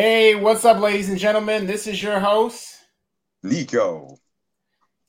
Hey, what's up, ladies and gentlemen? This is your host, Nico.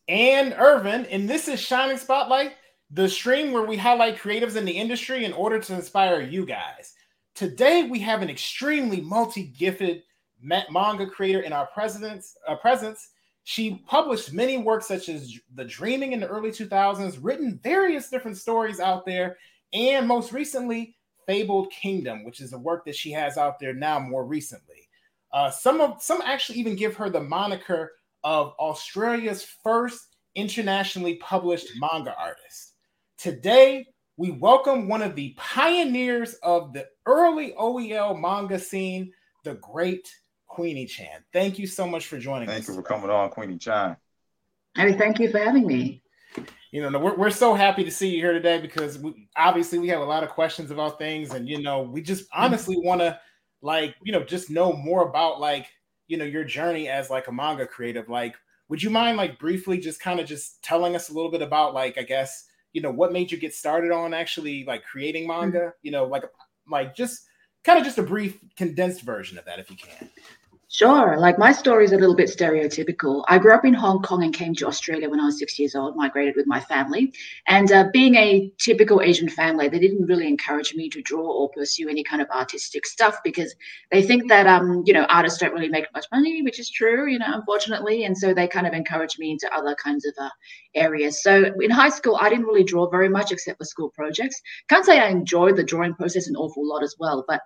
And Irvin, and this is Shining Spotlight, the stream where we highlight creatives in the industry in order to inspire you guys. Today, we have an extremely multi gifted manga creator in our presence. Uh, presence. She published many works such as The Dreaming in the early 2000s, written various different stories out there, and most recently, Fabled Kingdom, which is a work that she has out there now more recently. Uh, some of some actually even give her the moniker of Australia's first internationally published manga artist. Today, we welcome one of the pioneers of the early OEL manga scene, the great Queenie Chan. Thank you so much for joining thank us. Thank you for coming on, Queenie Chan. Hey, thank you for having me you know, we're, we're so happy to see you here today because we, obviously we have a lot of questions about things, and you know, we just honestly want to like, you know, just know more about like, you know, your journey as like a manga creative. Like, would you mind like briefly just kind of just telling us a little bit about like, I guess, you know, what made you get started on actually like creating mm-hmm. manga? You know, like, like just kind of just a brief condensed version of that if you can. Sure. Like my story is a little bit stereotypical. I grew up in Hong Kong and came to Australia when I was six years old, migrated with my family. And uh, being a typical Asian family, they didn't really encourage me to draw or pursue any kind of artistic stuff because they think that, um, you know, artists don't really make much money, which is true, you know, unfortunately. And so they kind of encouraged me into other kinds of uh, areas. So in high school, I didn't really draw very much except for school projects. Can't say I enjoyed the drawing process an awful lot as well, but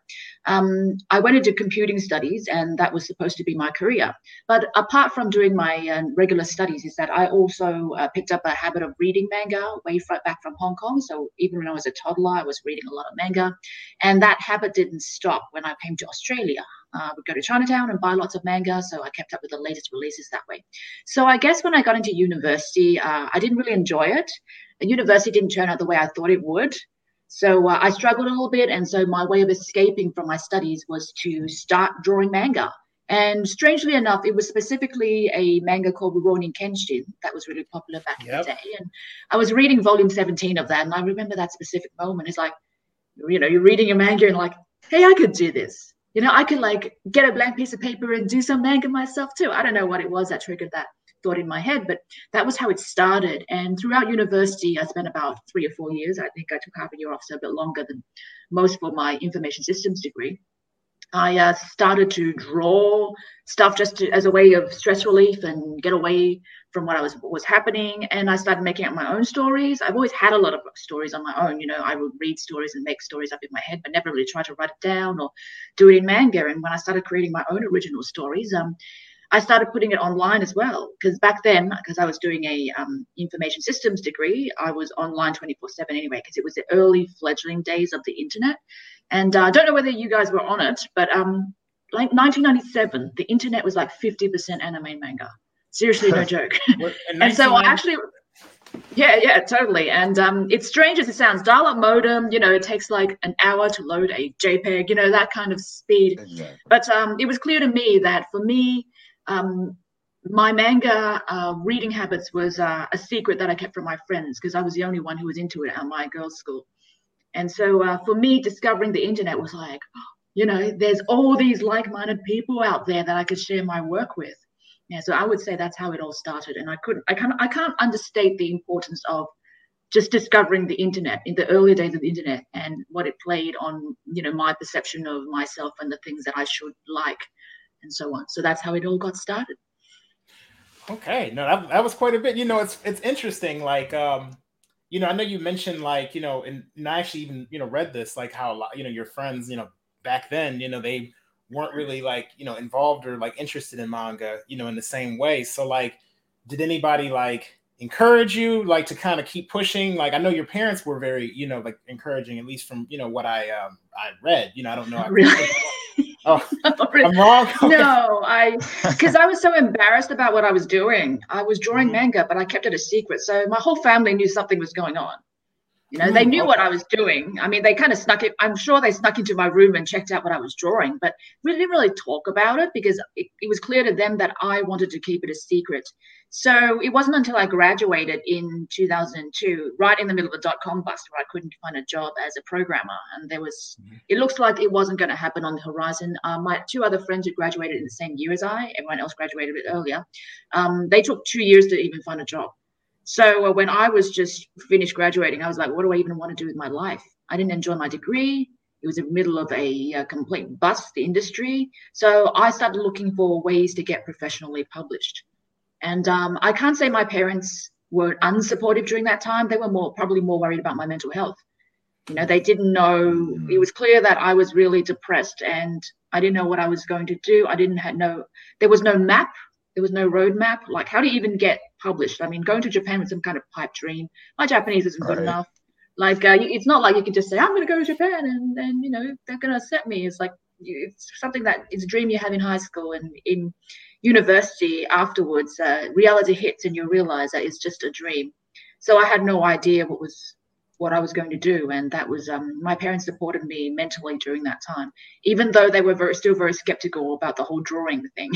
um, I went into computing studies and that was supposed to be my career. But apart from doing my uh, regular studies, is that I also uh, picked up a habit of reading manga way back from Hong Kong. So even when I was a toddler, I was reading a lot of manga, and that habit didn't stop when I came to Australia. Uh, would go to Chinatown and buy lots of manga, so I kept up with the latest releases that way. So I guess when I got into university, uh, I didn't really enjoy it. The university didn't turn out the way I thought it would. So uh, I struggled a little bit, and so my way of escaping from my studies was to start drawing manga. And strangely enough, it was specifically a manga called Rurouni Kenshin that was really popular back yep. in the day. And I was reading volume 17 of that, and I remember that specific moment. It's like, you know, you're reading a manga and like, hey, I could do this. You know, I could like get a blank piece of paper and do some manga myself too. I don't know what it was that triggered that thought in my head, but that was how it started. And throughout university, I spent about three or four years. I think I took half a year off, so a bit longer than most for my information systems degree. I uh, started to draw stuff just to, as a way of stress relief and get away from what I was what was happening. And I started making up my own stories. I've always had a lot of stories on my own. You know, I would read stories and make stories up in my head, but never really try to write it down or do it in manga. And when I started creating my own original stories, um, I started putting it online as well because back then, because I was doing a um, information systems degree, I was online 24 seven anyway because it was the early fledgling days of the internet. And uh, I don't know whether you guys were on it, but um, like 1997, the internet was like 50% anime and manga. Seriously, no joke. and so I actually, yeah, yeah, totally. And um, it's strange as it sounds. Dial-up modem, you know, it takes like an hour to load a JPEG, you know, that kind of speed. But um, it was clear to me that for me, um, my manga uh, reading habits was uh, a secret that I kept from my friends because I was the only one who was into it at my girls' school. And so uh, for me, discovering the internet was like, you know, there's all these like-minded people out there that I could share my work with. Yeah, so I would say that's how it all started. And I couldn't, I can't, I can't understate the importance of just discovering the internet in the early days of the internet and what it played on, you know, my perception of myself and the things that I should like and so on. So that's how it all got started. Okay, no, that, that was quite a bit. You know, it's it's interesting. Like, um, you know, I know you mentioned like, you know, and, and I actually even you know read this like how a lot, you know, your friends, you know, back then, you know, they weren't really like you know involved or like interested in manga, you know, in the same way. So like, did anybody like encourage you like to kind of keep pushing like i know your parents were very you know like encouraging at least from you know what i um i read you know i don't know really? Oh, I'm wrong. No, I because I was so embarrassed about what I was doing. I was drawing mm-hmm. manga, but I kept it a secret. So my whole family knew something was going on. You know, they knew what I was doing. I mean, they kind of snuck it. I'm sure they snuck into my room and checked out what I was drawing, but we didn't really talk about it because it, it was clear to them that I wanted to keep it a secret. So it wasn't until I graduated in 2002, right in the middle of the dot com bust, where I couldn't find a job as a programmer. And there was, mm-hmm. it looks like it wasn't going to happen on the horizon. Uh, my two other friends who graduated in the same year as I, everyone else graduated a bit earlier, um, they took two years to even find a job. So uh, when I was just finished graduating, I was like, what do I even want to do with my life? I didn't enjoy my degree. It was in the middle of a, a complete bust, the industry. So I started looking for ways to get professionally published. And um, I can't say my parents were unsupportive during that time. They were more probably more worried about my mental health. You know, they didn't know. It was clear that I was really depressed, and I didn't know what I was going to do. I didn't have no. There was no map. There was no roadmap. Like, how do you even get published? I mean, going to Japan was some kind of pipe dream. My Japanese isn't good right. enough. Like, uh, it's not like you can just say, "I'm going to go to Japan," and and you know they're going to accept me. It's like it's something that it's a dream you have in high school and in university afterwards, uh, reality hits and you realize that it's just a dream. So I had no idea what was what I was going to do, and that was um, my parents supported me mentally during that time, even though they were very, still very skeptical about the whole drawing thing.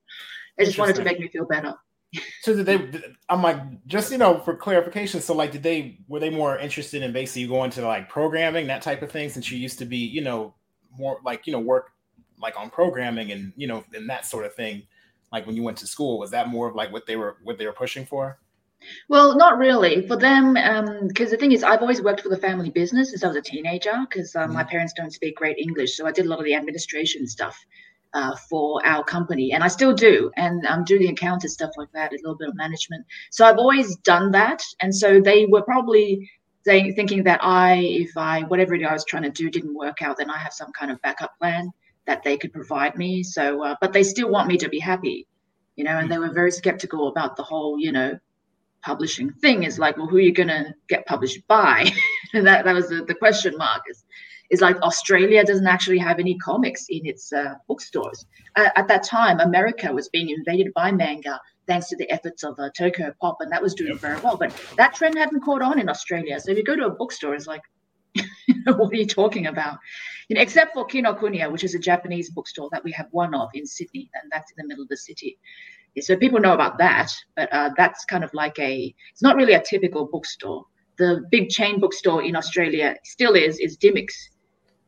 they just wanted to make me feel better. So did they? I'm like, just you know, for clarification. So like, did they were they more interested in basically going to like programming that type of thing since you used to be, you know, more like you know work like on programming and you know and that sort of thing like when you went to school was that more of like what they were what they were pushing for well not really for them because um, the thing is i've always worked for the family business since i was a teenager because um, mm-hmm. my parents don't speak great english so i did a lot of the administration stuff uh, for our company and i still do and i'm doing the accountant stuff like that a little bit of management so i've always done that and so they were probably saying, thinking that i if i whatever it i was trying to do didn't work out then i have some kind of backup plan that they could provide me. So, uh, but they still want me to be happy, you know, and they were very skeptical about the whole, you know, publishing thing. Is like, well, who are you going to get published by? that, that was the, the question mark. Is, is like Australia doesn't actually have any comics in its uh, bookstores. Uh, at that time, America was being invaded by manga thanks to the efforts of uh, Tokyo Pop, and that was doing yep. very well. But that trend hadn't caught on in Australia. So if you go to a bookstore, it's like, what are you talking about? You know, except for Kinokuniya, which is a Japanese bookstore that we have one of in Sydney, and that's in the middle of the city. Yeah, so people know about that, but uh, that's kind of like a, it's not really a typical bookstore. The big chain bookstore in Australia still is, is Dymocks.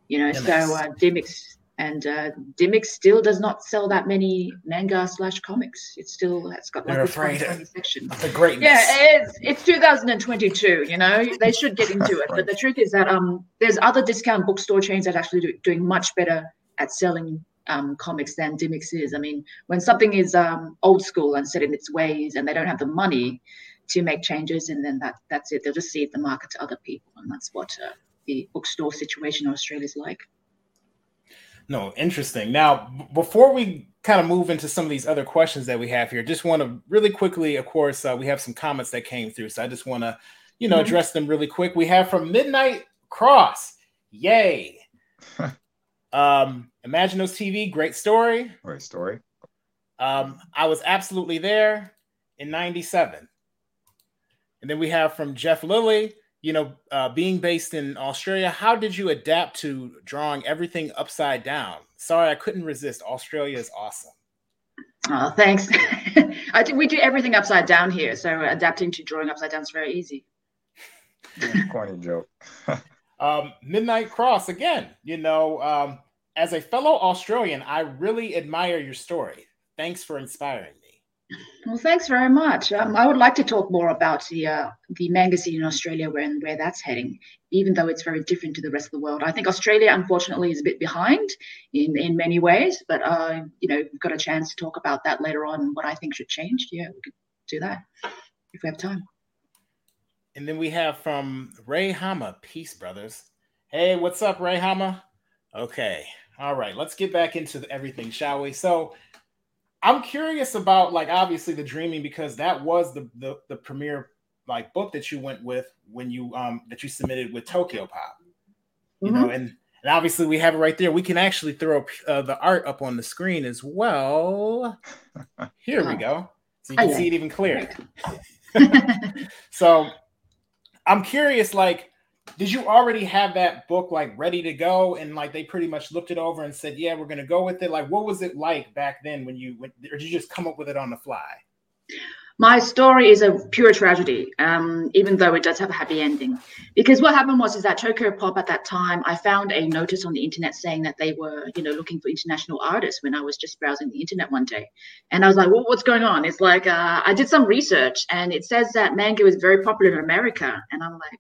You know, so uh, Dymocks and uh, Dymocks still does not sell that many manga slash comics. It still has got like They're afraid of section. The greatness. Yeah, it's it's 2022. You know, they should get into it. right. But the truth is that um, there's other discount bookstore chains that actually do, doing much better at selling um, comics than Dymocks is. I mean, when something is um, old school and set in its ways, and they don't have the money to make changes, and then that that's it. They'll just cede the market to other people, and that's what uh, the bookstore situation in Australia is like. No, interesting. Now, b- before we kind of move into some of these other questions that we have here, just want to really quickly, of course, uh, we have some comments that came through. So I just want to, you know, mm-hmm. address them really quick. We have from Midnight Cross. Yay. um, Imaginos TV, great story. Great story. Um, I was absolutely there in 97. And then we have from Jeff Lilly, you know, uh, being based in Australia, how did you adapt to drawing everything upside down? Sorry, I couldn't resist. Australia is awesome. Oh, thanks. I think we do everything upside down here, so adapting to drawing upside down is very easy. Corny joke. um, Midnight Cross again. You know, um, as a fellow Australian, I really admire your story. Thanks for inspiring me. Well, thanks very much. Um, I would like to talk more about the uh, the manga scene in Australia where, and where that's heading, even though it's very different to the rest of the world. I think Australia, unfortunately, is a bit behind in, in many ways, but uh, you know, we've got a chance to talk about that later on. and What I think should change. Yeah, we could do that if we have time. And then we have from Ray Hama, peace, brothers. Hey, what's up, Ray Hama? Okay, all right, let's get back into everything, shall we? So I'm curious about like obviously the dreaming because that was the the, the premiere like book that you went with when you um that you submitted with Tokyo Pop. You mm-hmm. know, and and obviously we have it right there. We can actually throw uh, the art up on the screen as well. Here we go. So you can see it even clearer. so I'm curious, like, did you already have that book like ready to go and like they pretty much looked it over and said yeah we're gonna go with it like what was it like back then when you went or did you just come up with it on the fly my story is a pure tragedy, um, even though it does have a happy ending. Because what happened was is that Tokyo Pop at that time, I found a notice on the internet saying that they were, you know, looking for international artists when I was just browsing the internet one day, and I was like, well, what's going on? It's like uh, I did some research, and it says that manga is very popular in America, and I'm like.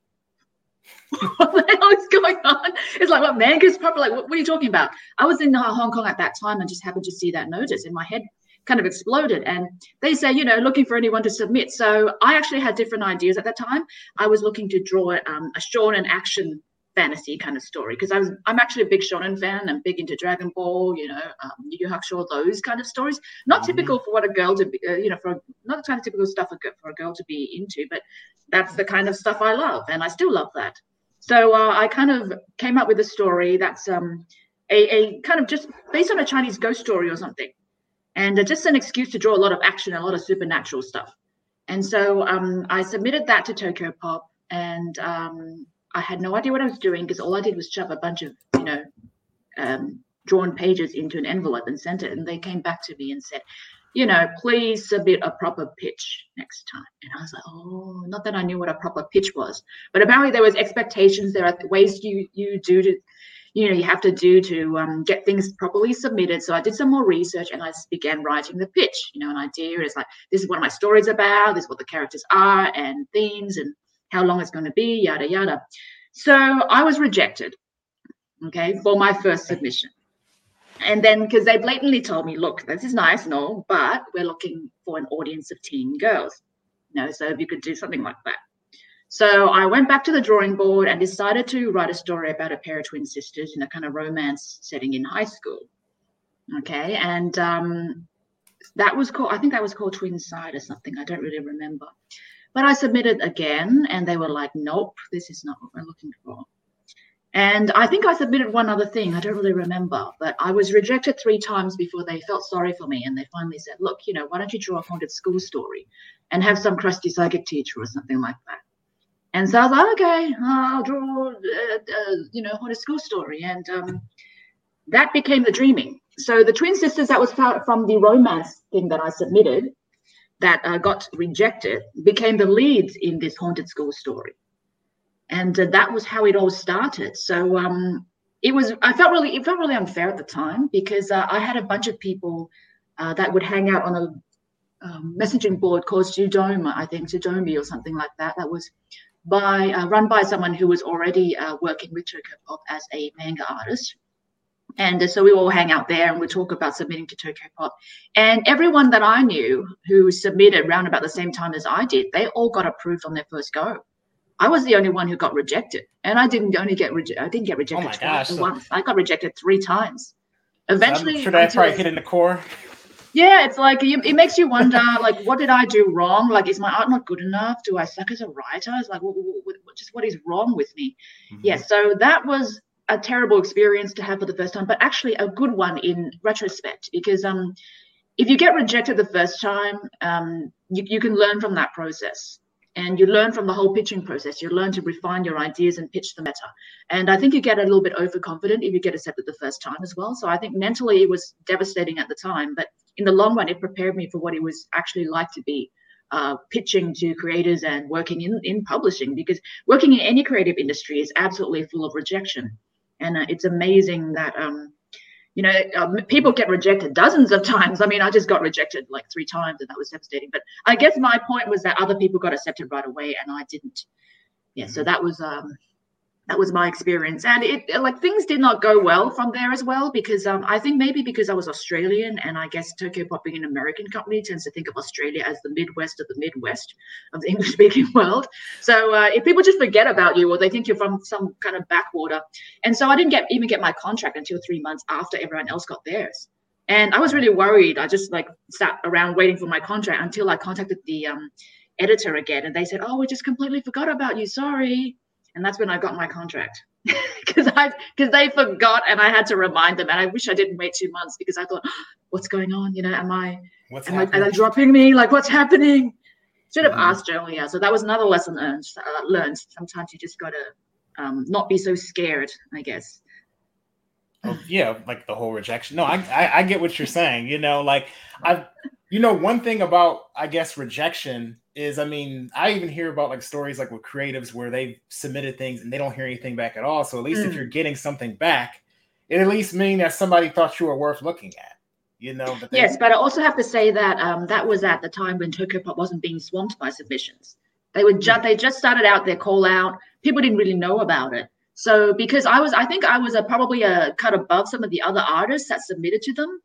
What the hell is going on? It's like, what manga is popular? Like, what, what are you talking about? I was in Hong Kong at that time and just happened to see that notice. In my head kind of exploded. And they say, you know, looking for anyone to submit. So I actually had different ideas at that time. I was looking to draw um, a and action fantasy kind of story because I was I'm actually a big shonen fan. I'm big into Dragon Ball, you know, um, Yu Yu Hakusho, those kind of stories. Not mm-hmm. typical for what a girl to be, uh, you know, for not the kind of typical stuff for a girl to be into, but that's the kind of stuff I love, and I still love that. So uh, I kind of came up with a story that's um, a, a kind of just based on a Chinese ghost story or something and just an excuse to draw a lot of action, a lot of supernatural stuff. And so um, I submitted that to Tokyo Pop, and um, I had no idea what I was doing because all I did was shove a bunch of, you know, um, drawn pages into an envelope and sent it. And they came back to me and said, you know, please submit a proper pitch next time. And I was like, oh, not that I knew what a proper pitch was, but apparently there was expectations. There are ways you you do to you know you have to do to um, get things properly submitted so i did some more research and i began writing the pitch you know an idea is like this is what my story's about this is what the characters are and themes and how long it's going to be yada yada so i was rejected okay for my first submission and then because they blatantly told me look this is nice and all but we're looking for an audience of teen girls you know so if you could do something like that so I went back to the drawing board and decided to write a story about a pair of twin sisters in a kind of romance setting in high school. Okay, and um, that was called, I think that was called Twin Side or something. I don't really remember. But I submitted again and they were like, nope, this is not what we're looking for. And I think I submitted one other thing. I don't really remember, but I was rejected three times before they felt sorry for me. And they finally said, look, you know, why don't you draw a haunted school story and have some crusty psychic teacher or something like that? And so I was like, okay, I'll draw, uh, uh, you know, haunted school story. And um, that became the dreaming. So the twin sisters that was from the romance thing that I submitted that uh, got rejected became the leads in this haunted school story. And uh, that was how it all started. So um, it was, I felt really, it felt really unfair at the time because uh, I had a bunch of people uh, that would hang out on a um, messaging board called Sudoma, I think, Sudomi or something like that. That was by uh, run by someone who was already uh, working with Pop as a manga artist. And so we all hang out there and we talk about submitting to Tokyo Pop. And everyone that I knew who submitted around about the same time as I did, they all got approved on their first go. I was the only one who got rejected, and I didn't only get rejected. I didn't get rejected oh twice. Gosh, once. I got rejected three times. Eventually, should I probably hitting the core? yeah it's like it, makes you wonder like what did i do wrong like is my art not good enough do i suck as a writer it's like what, what, what, just what is wrong with me mm-hmm. yeah so that was a terrible experience to have for the first time but actually a good one in retrospect because um if you get rejected the first time um you, you can learn from that process and you learn from the whole pitching process. You learn to refine your ideas and pitch them better. And I think you get a little bit overconfident if you get accepted the first time as well. So I think mentally it was devastating at the time, but in the long run, it prepared me for what it was actually like to be uh, pitching to creators and working in, in publishing because working in any creative industry is absolutely full of rejection. And uh, it's amazing that, um, you know, um, people get rejected dozens of times. I mean, I just got rejected like three times and that was devastating. But I guess my point was that other people got accepted right away and I didn't. Yeah, so that was um, that was my experience. And it like things did not go well from there as well because um, i think maybe because i was australian and i guess tokyo pop being an american company tends to think of australia as the midwest of the midwest of the english speaking world. So uh, if people just forget about you or they think you're from some kind of backwater. And so i didn't get even get my contract until three months after everyone else got theirs. And i was really worried. I just like sat around waiting for my contract until i contacted the um, editor again and they said oh we just completely forgot about you. Sorry and that's when I got my contract because I because they forgot and I had to remind them and I wish I didn't wait two months because I thought oh, what's going on you know am I what's am I, are they dropping me like what's happening should have mm-hmm. asked earlier so that was another lesson learned uh, learned sometimes you just got to um, not be so scared, I guess. Oh, yeah, like the whole rejection. No, I, I I get what you're saying. You know, like I've you know one thing about I guess rejection is I mean I even hear about like stories like with creatives where they've submitted things and they don't hear anything back at all. So at least mm. if you're getting something back, it at least mean that somebody thought you were worth looking at. You know, but they, yes, but I also have to say that um, that was at the time when Tokyopop wasn't being swamped by submissions. They were just they just started out their call out. People didn't really know about it. So because I was, I think I was a, probably a cut above some of the other artists that submitted to them,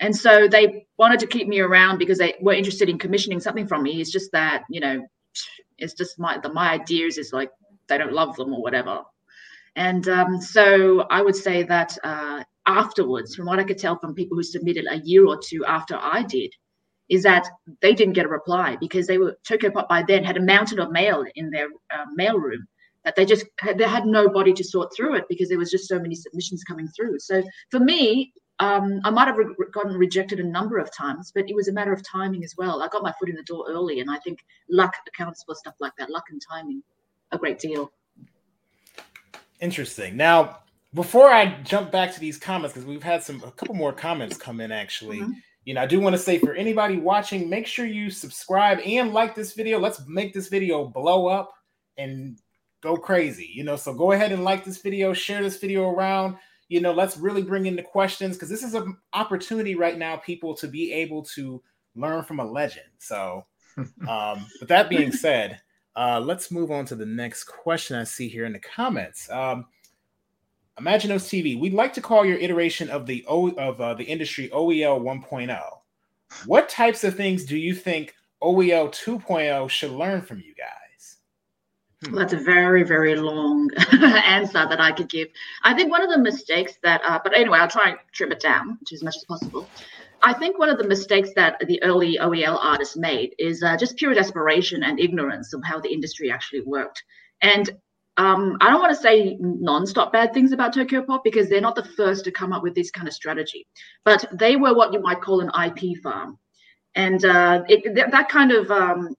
and so they wanted to keep me around because they were interested in commissioning something from me. It's just that you know, it's just my the my ideas is like they don't love them or whatever. And um, so I would say that uh, afterwards, from what I could tell from people who submitted a year or two after I did, is that they didn't get a reply because they were Tokyopop by then had a mountain of mail in their uh, mail room that they just had, they had nobody to sort through it because there was just so many submissions coming through. So for me, um, I might have re- gotten rejected a number of times, but it was a matter of timing as well. I got my foot in the door early, and I think luck accounts for stuff like that. Luck and timing, a great deal. Interesting. Now, before I jump back to these comments, because we've had some a couple more comments come in actually. Mm-hmm. You know, I do want to say for anybody watching, make sure you subscribe and like this video. Let's make this video blow up and go crazy. You know, so go ahead and like this video, share this video around. You know, let's really bring in the questions because this is an opportunity right now, people, to be able to learn from a legend. So, um, with that being said, uh, let's move on to the next question I see here in the comments. Um, Imaginos TV, we'd like to call your iteration of the o, of uh, the industry OEL 1.0. What types of things do you think OEL 2.0 should learn from you guys? Hmm. Well, that's a very, very long answer that I could give. I think one of the mistakes that, uh, but anyway, I'll try and trim it down to as much as possible. I think one of the mistakes that the early OEL artists made is uh, just pure desperation and ignorance of how the industry actually worked. And um, I don't want to say non-stop bad things about Tokyopop because they're not the first to come up with this kind of strategy, but they were what you might call an IP farm, and uh, it, that kind of um,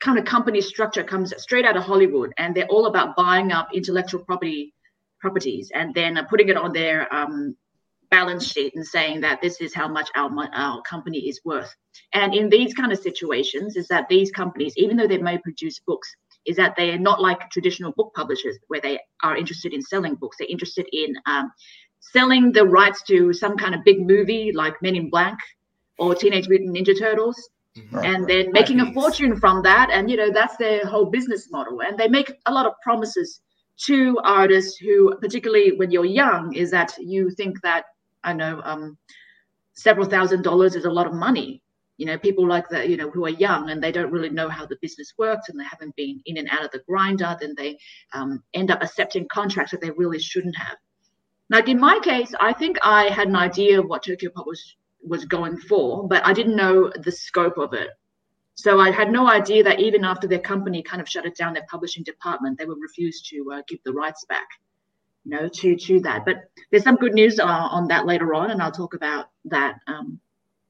kind of company structure comes straight out of Hollywood, and they're all about buying up intellectual property properties and then uh, putting it on their um, balance sheet and saying that this is how much our, our company is worth. And in these kind of situations, is that these companies, even though they may produce books, is that they're not like traditional book publishers where they are interested in selling books. They're interested in um, selling the rights to some kind of big movie like Men in Black or Teenage Mutant Ninja Turtles. Mm-hmm. and then making a fortune from that and you know that's their whole business model. And they make a lot of promises to artists who particularly when you're young is that you think that i know um, several thousand dollars is a lot of money. You know people like that you know who are young and they don't really know how the business works and they haven't been in and out of the grinder then they um, end up accepting contracts that they really shouldn't have. Like in my case i think i had an idea of what tokyo pop was was going for but i didn't know the scope of it. So i had no idea that even after their company kind of shut it down their publishing department they would refuse to uh, give the rights back you know to to that. But there's some good news uh, on that later on and i'll talk about that um,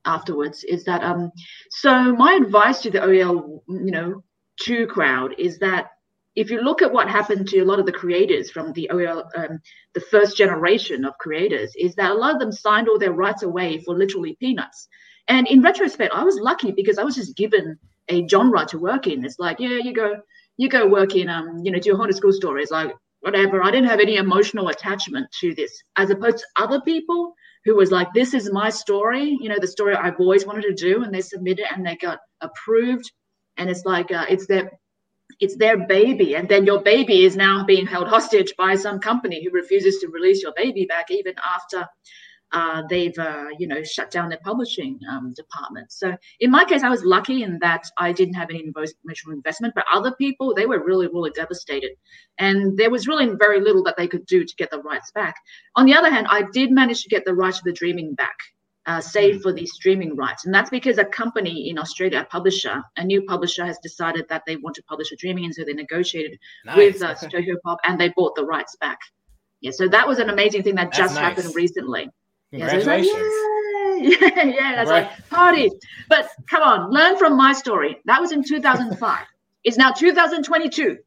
afterwards is that um so my advice to the OEL you know 2 crowd is that if you look at what happened to a lot of the creators from the um, the first generation of creators is that a lot of them signed all their rights away for literally peanuts and in retrospect I was lucky because I was just given a genre to work in it's like yeah you go you go work in um you know do a haunted school stories like whatever I didn't have any emotional attachment to this as opposed to other people who was like, This is my story, you know, the story I've always wanted to do. And they submitted and they got approved. And it's like, uh, it's their it's their baby and then your baby is now being held hostage by some company who refuses to release your baby back even after uh, they've uh, you know shut down their publishing um, department. So in my case, I was lucky in that I didn't have any emotional investment, but other people they were really really devastated, and there was really very little that they could do to get the rights back. On the other hand, I did manage to get the rights to the Dreaming back. Uh, save mm. for the streaming rights. And that's because a company in Australia, a publisher, a new publisher, has decided that they want to publish a Dreaming, and so they negotiated nice. with uh, Pop and they bought the rights back. Yeah, so that was an amazing thing that that's just nice. happened recently. Congratulations. Yeah, so like, yeah, yeah, that's right. like party. But come on, learn from my story. That was in 2005. it's now 2022.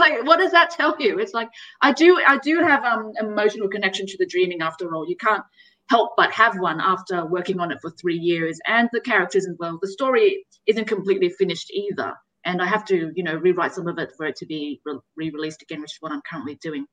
like what does that tell you it's like i do i do have um emotional connection to the dreaming after all you can't help but have one after working on it for three years and the characters as well the story isn't completely finished either and i have to you know rewrite some of it for it to be re-released again which is what i'm currently doing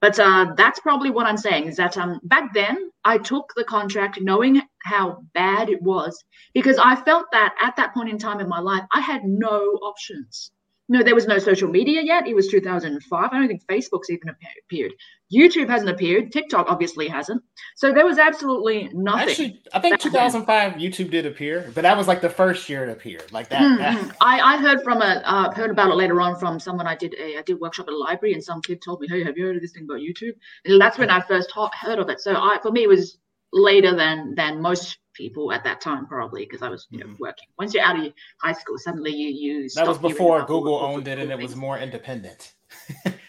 but uh, that's probably what i'm saying is that um, back then i took the contract knowing how bad it was because i felt that at that point in time in my life i had no options no, there was no social media yet. It was 2005. I don't think Facebook's even appeared. YouTube hasn't appeared. TikTok obviously hasn't. So there was absolutely nothing. Actually, I think 2005 YouTube did appear, but that was like the first year it appeared. Like that. Mm-hmm. I, I heard from a uh, heard about it later on from someone I did a I did workshop at a library, and some kid told me, "Hey, have you heard of this thing about YouTube?" And that's when I first heard of it. So I, for me, it was later than than most people at that time probably because I was you know mm-hmm. working. Once you're out of high school, suddenly you use that was before Google owned it and it was more independent.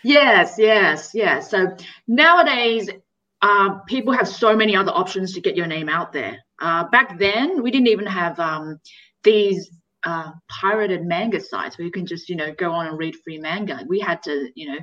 Yes, yes, yes. So nowadays, uh, people have so many other options to get your name out there. Uh, back then, we didn't even have um, these uh, pirated manga sites where you can just you know go on and read free manga. We had to you know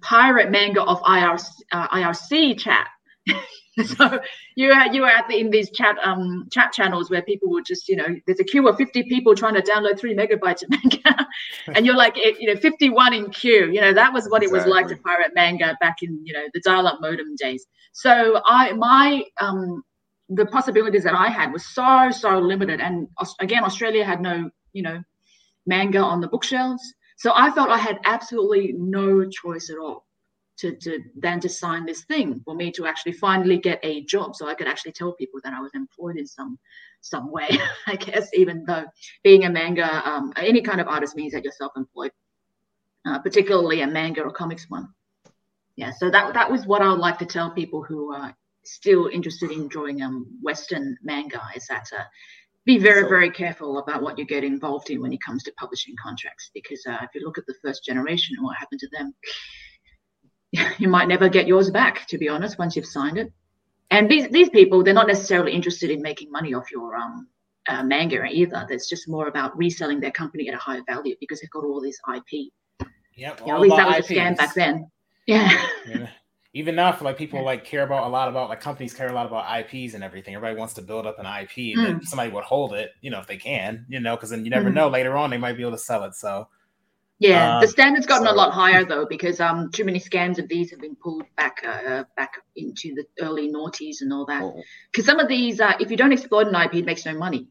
pirate manga off IRC, uh, IRC chat. so you were you were at the in these chat um chat channels where people would just you know there's a queue of 50 people trying to download three megabytes of manga. And you're like you know 51 in queue. You know that was what exactly. it was like to pirate manga back in you know the dial-up modem days. So i my um the possibilities that i had was so so limited. And again australia had no you know manga on the bookshelves. So i felt i had absolutely no choice at all to, to then to sign this thing for me to actually finally get a job so i could actually tell people that i was employed in some some way i guess even though being a manga um, any kind of artist means that you're self-employed uh, particularly a manga or comics one. Yeah so that that was what i would like to tell people who are still interested in drawing um western manga is that uh, be very very careful about what you get involved in when it comes to publishing contracts because uh, if you look at the first generation and what happened to them you might never get yours back, to be honest, once you've signed it. And these, these people, they're not necessarily interested in making money off your um, uh, manga either. That's just more about reselling their company at a higher value because they've got all this IP. Yep. Yeah, at least that was IPs. a scam back then. Yeah. yeah. Even now, for like people yeah. like care about a lot about like companies care a lot about IPs and everything. Everybody wants to build up an IP, and mm. somebody would hold it, you know, if they can, you know, because then you never mm. know later on they might be able to sell it. So yeah, the um, standard's gotten so, a lot higher though because um too many scams of these have been pulled back uh, back into the early noughties and all that. Because oh. some of these, uh, if you don't exploit an IP, it makes no money.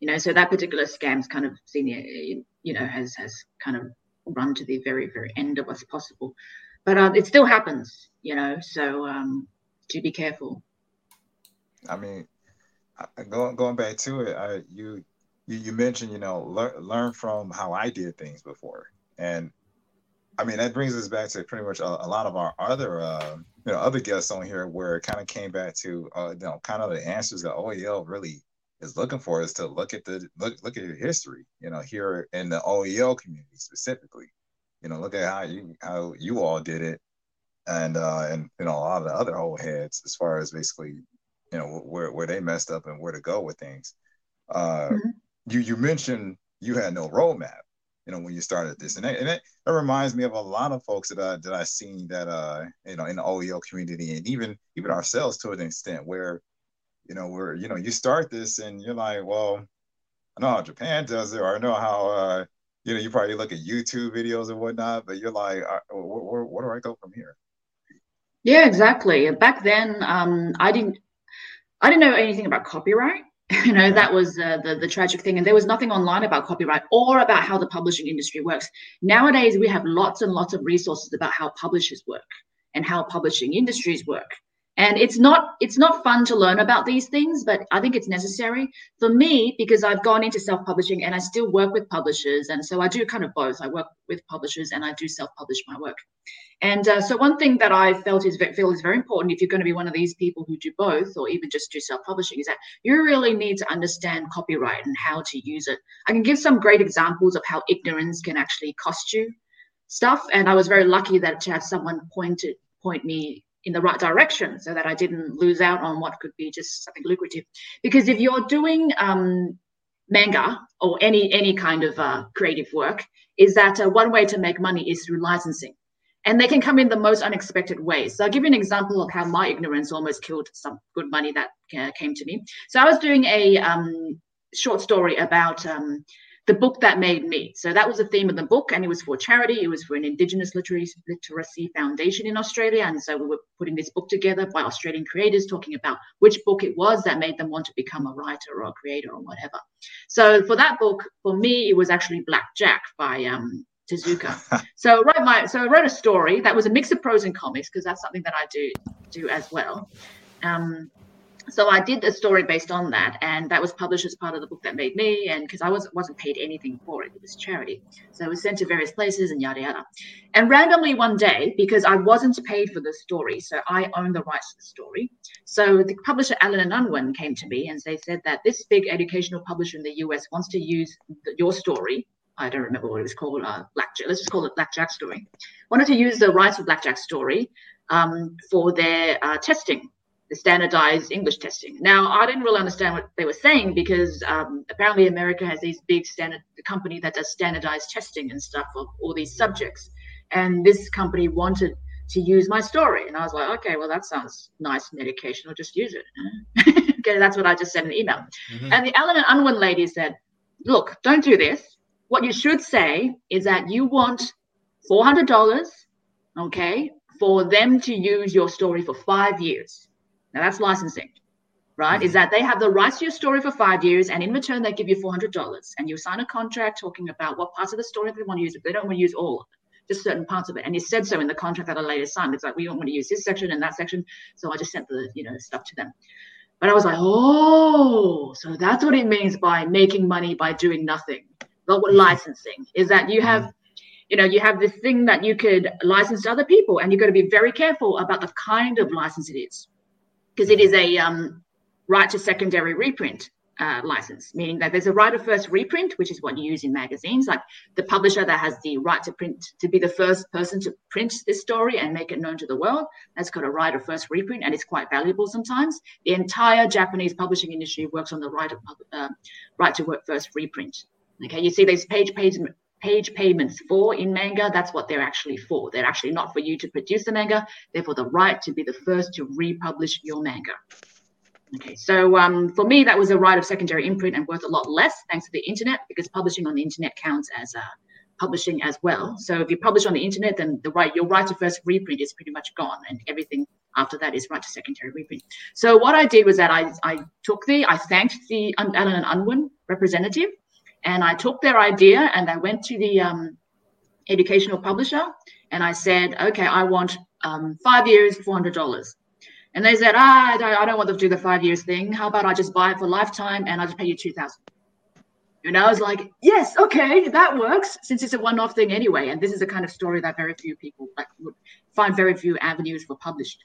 You know, so that particular scam's kind of senior, you know, has has kind of run to the very very end of what's possible, but uh, it still happens. You know, so um, to be careful. I mean, going going back to it, I, you you, you mentioned you know learn learn from how I did things before and I mean, that brings us back to pretty much a, a lot of our other, uh, you know, other guests on here, where it kind of came back to, uh, you know, kind of the answers that OEL really is looking for is to look at the look look at your history, you know, here in the OEL community specifically, you know, look at how you how you all did it, and uh, and you know a lot of the other old heads as far as basically, you know, where where they messed up and where to go with things. Uh, mm-hmm. You you mentioned you had no roadmap you know, when you started this. And, that, and that reminds me of a lot of folks that I that I seen that uh, you know, in the OEL community and even even ourselves to an extent where, you know, where, you know, you start this and you're like, well, I know how Japan does it, or I know how uh, you know, you probably look at YouTube videos and whatnot, but you're like, uh, where, where, where do I go from here? Yeah, exactly. Back then, um, I didn't I didn't know anything about copyright. you know that was uh, the the tragic thing. And there was nothing online about copyright or about how the publishing industry works. Nowadays we have lots and lots of resources about how publishers work and how publishing industries work. And it's not it's not fun to learn about these things but i think it's necessary. For me because i've gone into self-publishing and i still work with publishers. And so i do kind of both. I work with publishers and i do self-publish my work and uh, so one thing that i felt is feel is very important if you're going to be one of these people who do both or even just do self-publishing is that you really need to understand copyright and how to use it i can give some great examples of how ignorance can actually cost you stuff and i was very lucky that to have someone pointed point me in the right direction so that I didn't lose out on what could be just something lucrative. Because if you're doing um, manga or any any kind of uh, creative work is that uh, one way to make money is through licensing and they can come in the most unexpected ways. So I'll give you an example of how my ignorance almost killed some good money that uh, came to me. So I was doing a um, short story about um, the book that made me. So that was the theme of the book, and it was for charity. It was for an Indigenous literacy, literacy foundation in Australia, and so we were putting this book together by Australian creators, talking about which book it was that made them want to become a writer or a creator or whatever. So for that book, for me, it was actually Black Jack by um, Tezuka. so I wrote my so I wrote a story that was a mix of prose and comics because that's something that I do do as well. Um, so I did a story based on that, and that was published as part of the book that made me. And because I was wasn't paid anything for it, it was charity, so it was sent to various places and yada yada. And randomly one day, because I wasn't paid for the story, so I own the rights to the story. So the publisher Allen and Unwin came to me and they said that this big educational publisher in the US wants to use the, your story I don't remember what it was called, uh, Blackjack. Let's just call it Blackjack Story. Wanted to use the rights of Blackjack Story um, for their uh, testing, the standardized English testing. Now, I didn't really understand what they were saying because um, apparently America has these big standard the company that does standardized testing and stuff of all these subjects, and this company wanted to use my story, and I was like, okay, well that sounds nice medication. I'll just use it. okay, that's what I just sent an email. Mm-hmm. And the Allen and Unwin lady said, look, don't do this what you should say is that you want $400, okay, for them to use your story for five years. Now that's licensing, right? Mm-hmm. Is that they have the rights to your story for five years, and in return, they give you $400. And you sign a contract talking about what parts of the story they want to use. If they don't want to use all of it, just certain parts of it. And you said so in the contract that I later signed. It's like, we don't want to use this section and that section. So I just sent the, you know, stuff to them. But I was like, oh, so that's what it means by making money by doing nothing but licensing is that you have you know you have this thing that you could license to other people and you've got to be very careful about the kind of license it is because it is a um, right to secondary reprint uh, license, meaning that there's a right of first reprint, which is what you use in magazines, like the publisher that has the right to print to be the first person to print this story and make it known to the world. That's got a right of first reprint, and it's quite valuable sometimes. The entire Japanese publishing industry works on the right of uh, right to work first reprint. Okay, you see these page page page payments for in manga, that's what they're actually for. They're actually not for you to produce the manga, they're for the right to be the first to republish your manga. Okay, so um, for me, that was a right of secondary imprint and worth a lot less thanks to the internet because publishing on the internet counts as uh, publishing as well. So if you publish on the internet, then the right your right to first reprint is pretty much gone, and everything after that is right to secondary reprint. So what I did was that I, I took the I thanked the Allen and Unwin representative and I took their idea and I went to the um, educational publisher and I said, okay, I want um, five years, $400. And they said, ah, I don't, I don't want to do the five years thing. How about I just buy it for lifetime and I just pay you 2000 and I was like, yes, okay, that works, since it's a one-off thing anyway. And this is the kind of story that very few people like would find very few avenues for published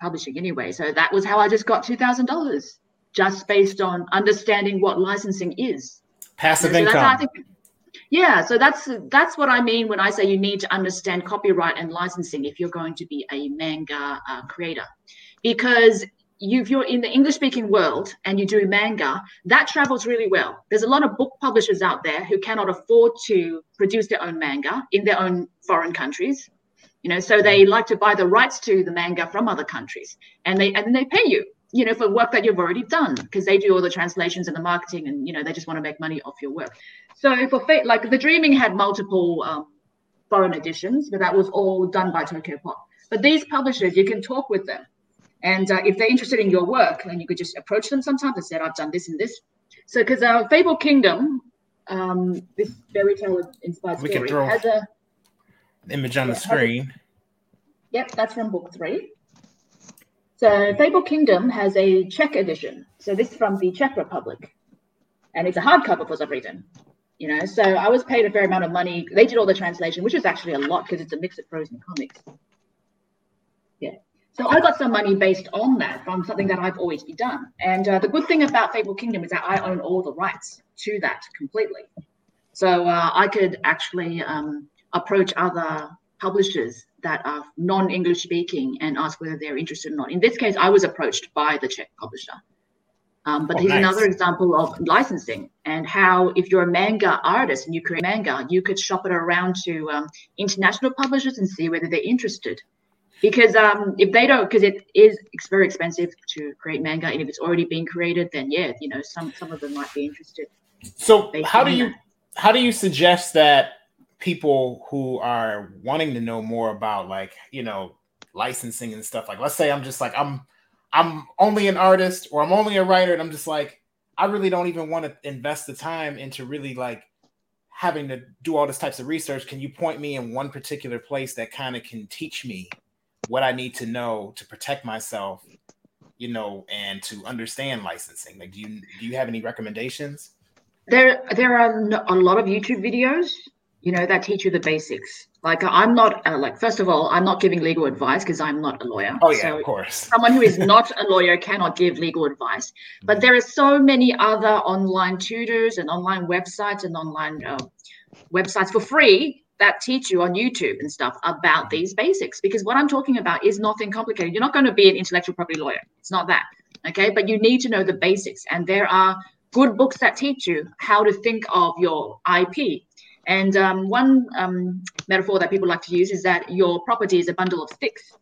publishing anyway. So that was how I just got two thousand dollars, just based on understanding what licensing is passive so income. Think, yeah, so that's that's what I mean when I say you need to understand copyright and licensing if you're going to be a manga uh, creator, because you, if you're in the English speaking world and you do manga, that travels really well. There's a lot of book publishers out there who cannot afford to produce their own manga in their own foreign countries. You know, so they like to buy the rights to the manga from other countries and they and they pay you you know, for work that you've already done because they do all the translations and the marketing and, you know, they just want to make money off your work. So for Fate, like the Dreaming had multiple um, foreign editions, but that was all done by Tokyo Pop. But these publishers, you can talk with them. And uh, if they're interested in your work, then you could just approach them sometimes and say, I've done this and this. So, because uh, Fabled Kingdom, um, this fairy tale inspired we story, can throw has a image on yeah, the screen. A, yep, that's from book three. So Fabled Kingdom has a Czech edition. So this is from the Czech Republic. And it's a hardcover for some reason. You know, so I was paid a fair amount of money. They did all the translation, which is actually a lot because it's a mix of prose and comics. Yeah. So I got some money based on that from something that I've always done. And uh, the good thing about Fabled Kingdom is that I own all the rights to that completely. So uh, I could actually um, approach other publishers that are non-English speaking and ask whether they're interested or not. In this case, I was approached by the Czech publisher. Um, but oh, here's nice. another example of licensing and how if you're a manga artist and you create manga, you could shop it around to um, international publishers and see whether they're interested. Because um, if they don't, because it is it's very expensive to create manga, and if it's already being created, then yeah, you know, some some of them might be interested. So how do you that. how do you suggest that people who are wanting to know more about like you know licensing and stuff like let's say I'm just like I'm I'm only an artist or I'm only a writer and I'm just like I really don't even want to invest the time into really like having to do all this types of research. Can you point me in one particular place that kind of can teach me what I need to know to protect myself, you know, and to understand licensing? Like, do you do you have any recommendations? There, there are a lot of YouTube videos you know that teach you the basics. Like i'm not uh, like first of all i'm not giving legal advice because i'm not a lawyer. Oh yeah so of course. someone who is not a lawyer cannot give legal advice. But there are so many other online tutors and online websites and online uh, websites for free that teach you on youtube and stuff about these basics. Because what i'm talking about is nothing complicated. You're not going to be an intellectual property lawyer. It's not that okay? But you need to know the basics. And there are good books that teach you how to think of your ip and um, one um, metaphor that people like to use is that your property is a bundle of sticks.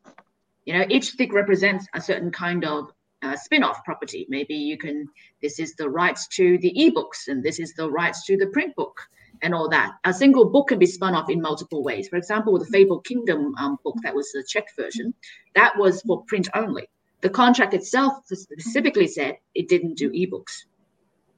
You know, each stick represents a certain kind of uh, spin-off property. Maybe you can. This is the rights to the ebooks, and this is the rights to the print book, and all that. A single book can be spun off in multiple ways. For example, the Fabled Kingdom um, book that was the Czech version, that was for print only. The contract itself specifically said it didn't do ebooks.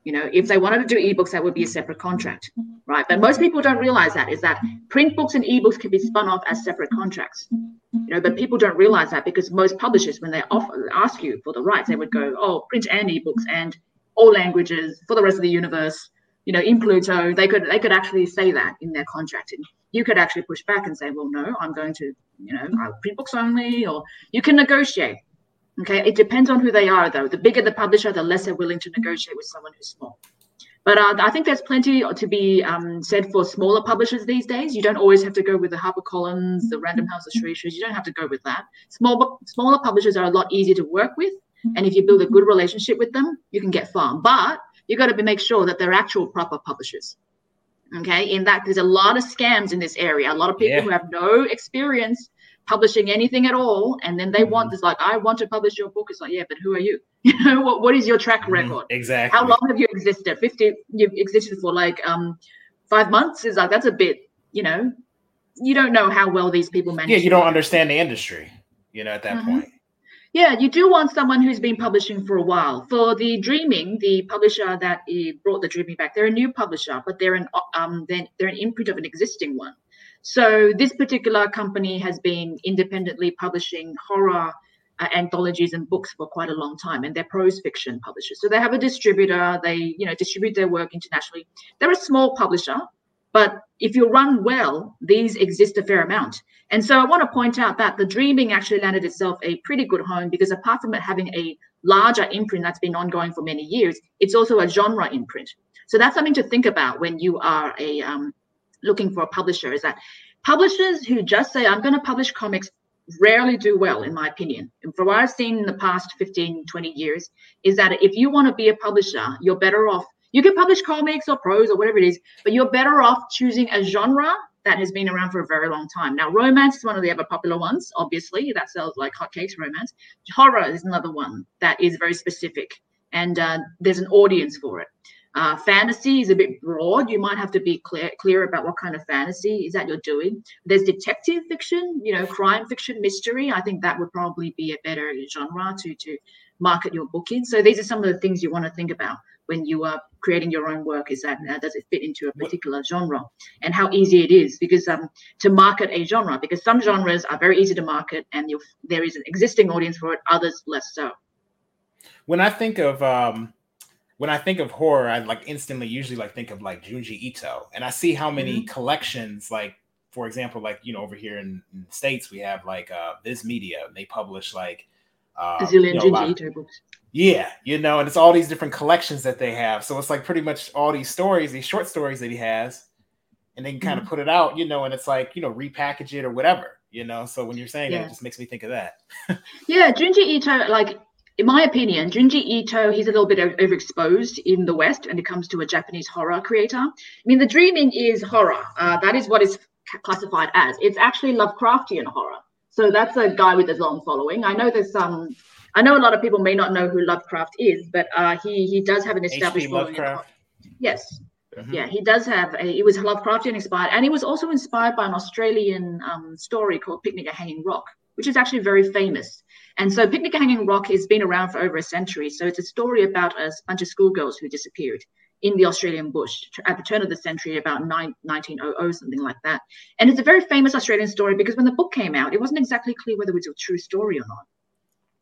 You know, if they wanted to do ebooks, that would be a separate contract, right? But most people don't realize that is that print books and ebooks can be spun off as separate contracts. You know, but people don't realize that because most publishers, when they offer, ask you for the rights, they would go, "Oh, print and ebooks and all languages for the rest of the universe." You know, in Pluto, they could they could actually say that in their contract, and you could actually push back and say, "Well, no, I'm going to, you know, print books only," or you can negotiate. Okay, it depends on who they are, though. The bigger the publisher, the less they're willing to negotiate with someone who's small. But uh, I think there's plenty to be um, said for smaller publishers these days. You don't always have to go with the HarperCollins, the Random House, the Shueisha. You don't have to go with that. Small, smaller publishers are a lot easier to work with, and if you build a good relationship with them, you can get far. But you've got to make sure that they're actual proper publishers. Okay, in that there's a lot of scams in this area. A lot of people yeah. who have no experience publishing anything at all and then they mm-hmm. want this like i want to publish your book it's like yeah but who are you you know what, what is your track mm-hmm. record exactly how long have you existed 50 you've existed for like um five months is like that's a bit you know you don't know how well these people manage yeah you don't understand the industry you know at that mm-hmm. point yeah, you do want someone who's been publishing for a while. For the Dreaming, the publisher that brought the Dreaming back, they're a new publisher, but they're an um, they're, they're an imprint of an existing one. So this particular company has been independently publishing horror uh, anthologies and books for quite a long time, and they're prose fiction publishers. So they have a distributor. They you know distribute their work internationally. They're a small publisher, but if you run well, these exist a fair amount. And so I want to point out that the Dreaming actually landed itself a pretty good home because apart from it having a larger imprint that's been ongoing for many years, it's also a genre imprint. So that's something to think about when you are a um, looking for a publisher is that publishers who just say, I'm going to publish comics rarely do well, in my opinion. And from what I've seen in the past 15, 20 years, is that if you want to be a publisher, you're better off. You can publish comics or prose or whatever it is, but you're better off choosing a genre that has been around for a very long time. Now, romance is one of the other popular ones, obviously. That sells like hotcakes, romance. Horror is another one that is very specific, and uh, there's an audience for it. Uh, fantasy is a bit broad. You might have to be clear clear about what kind of fantasy is that you're doing. There's detective fiction, you know, crime fiction, mystery. I think that would probably be a better genre to to market your book in. So these are some of the things you want to think about when you are creating your own work. Is that uh, does it fit into a particular genre, and how easy it is because um, to market a genre because some genres are very easy to market and there is an existing audience for it, others less so. When I think of um when I think of horror, I like instantly usually like think of like Junji Ito, and I see how many mm-hmm. collections, like for example, like you know over here in, in the states we have like uh Viz Media, they publish like um, a you know, Junji Ito books. Yeah, you know, and it's all these different collections that they have. So it's like pretty much all these stories, these short stories that he has, and they can kind mm-hmm. of put it out, you know, and it's like you know repackage it or whatever, you know. So when you're saying yeah. that, it just makes me think of that. yeah, Junji Ito, like in my opinion, Junji Ito, he's a little bit overexposed in the West when it comes to a Japanese horror creator. I mean, The Dreaming is horror. Uh, that is what is classified as. It's actually Lovecraftian horror. So that's a guy with a long following. I know there's some. I know a lot of people may not know who Lovecraft is, but uh, he he does have an established following. Yes, mm-hmm. yeah, he does have a. It was Lovecraftian inspired, and he was also inspired by an Australian um, story called Picnic at Hanging Rock, which is actually very famous. And so Picnic Hanging Rock has been around for over a century. So it's a story about a bunch of schoolgirls who disappeared in the Australian bush at the turn of the century, about 1900, something like that. And it's a very famous Australian story because when the book came out, it wasn't exactly clear whether it was a true story or not.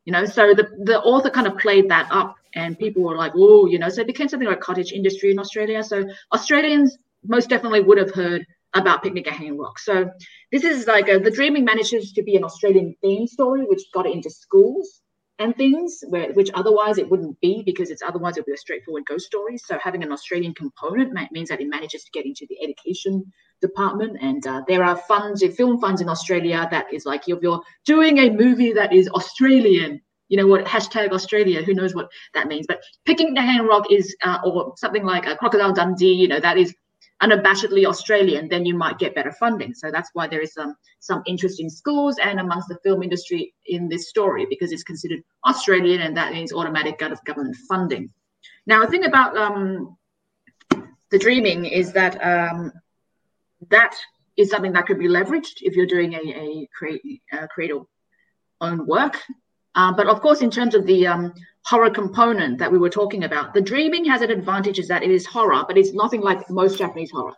You know, so the, the author kind of played that up, and people were like, oh, you know, so it became something like cottage industry in Australia. So Australians most definitely would have heard about Picnic at Hanging Rock. So this is like a, the Dreaming manages to be an Australian theme story, which got it into schools and things, where which otherwise it wouldn't be because it's otherwise it would be a straightforward ghost story. So having an Australian component means that it manages to get into the education department. And uh, there are funds, film funds in Australia that is like if you're doing a movie that is Australian, you know what hashtag Australia, who knows what that means. But Picnic at Hanging Rock is, uh, or something like a Crocodile Dundee, you know, that is unabashedly Australian, then you might get better funding. So that's why there is some some interest in schools and amongst the film industry in this story because it's considered Australian and that means automatic out of government funding. Now, the thing about um, the dreaming is that um, that is something that could be leveraged if you're doing a, a create creative own work. Uh, but of course, in terms of the um, horror component that we were talking about. The dreaming has an advantage is that it is horror, but it's nothing like most Japanese horror.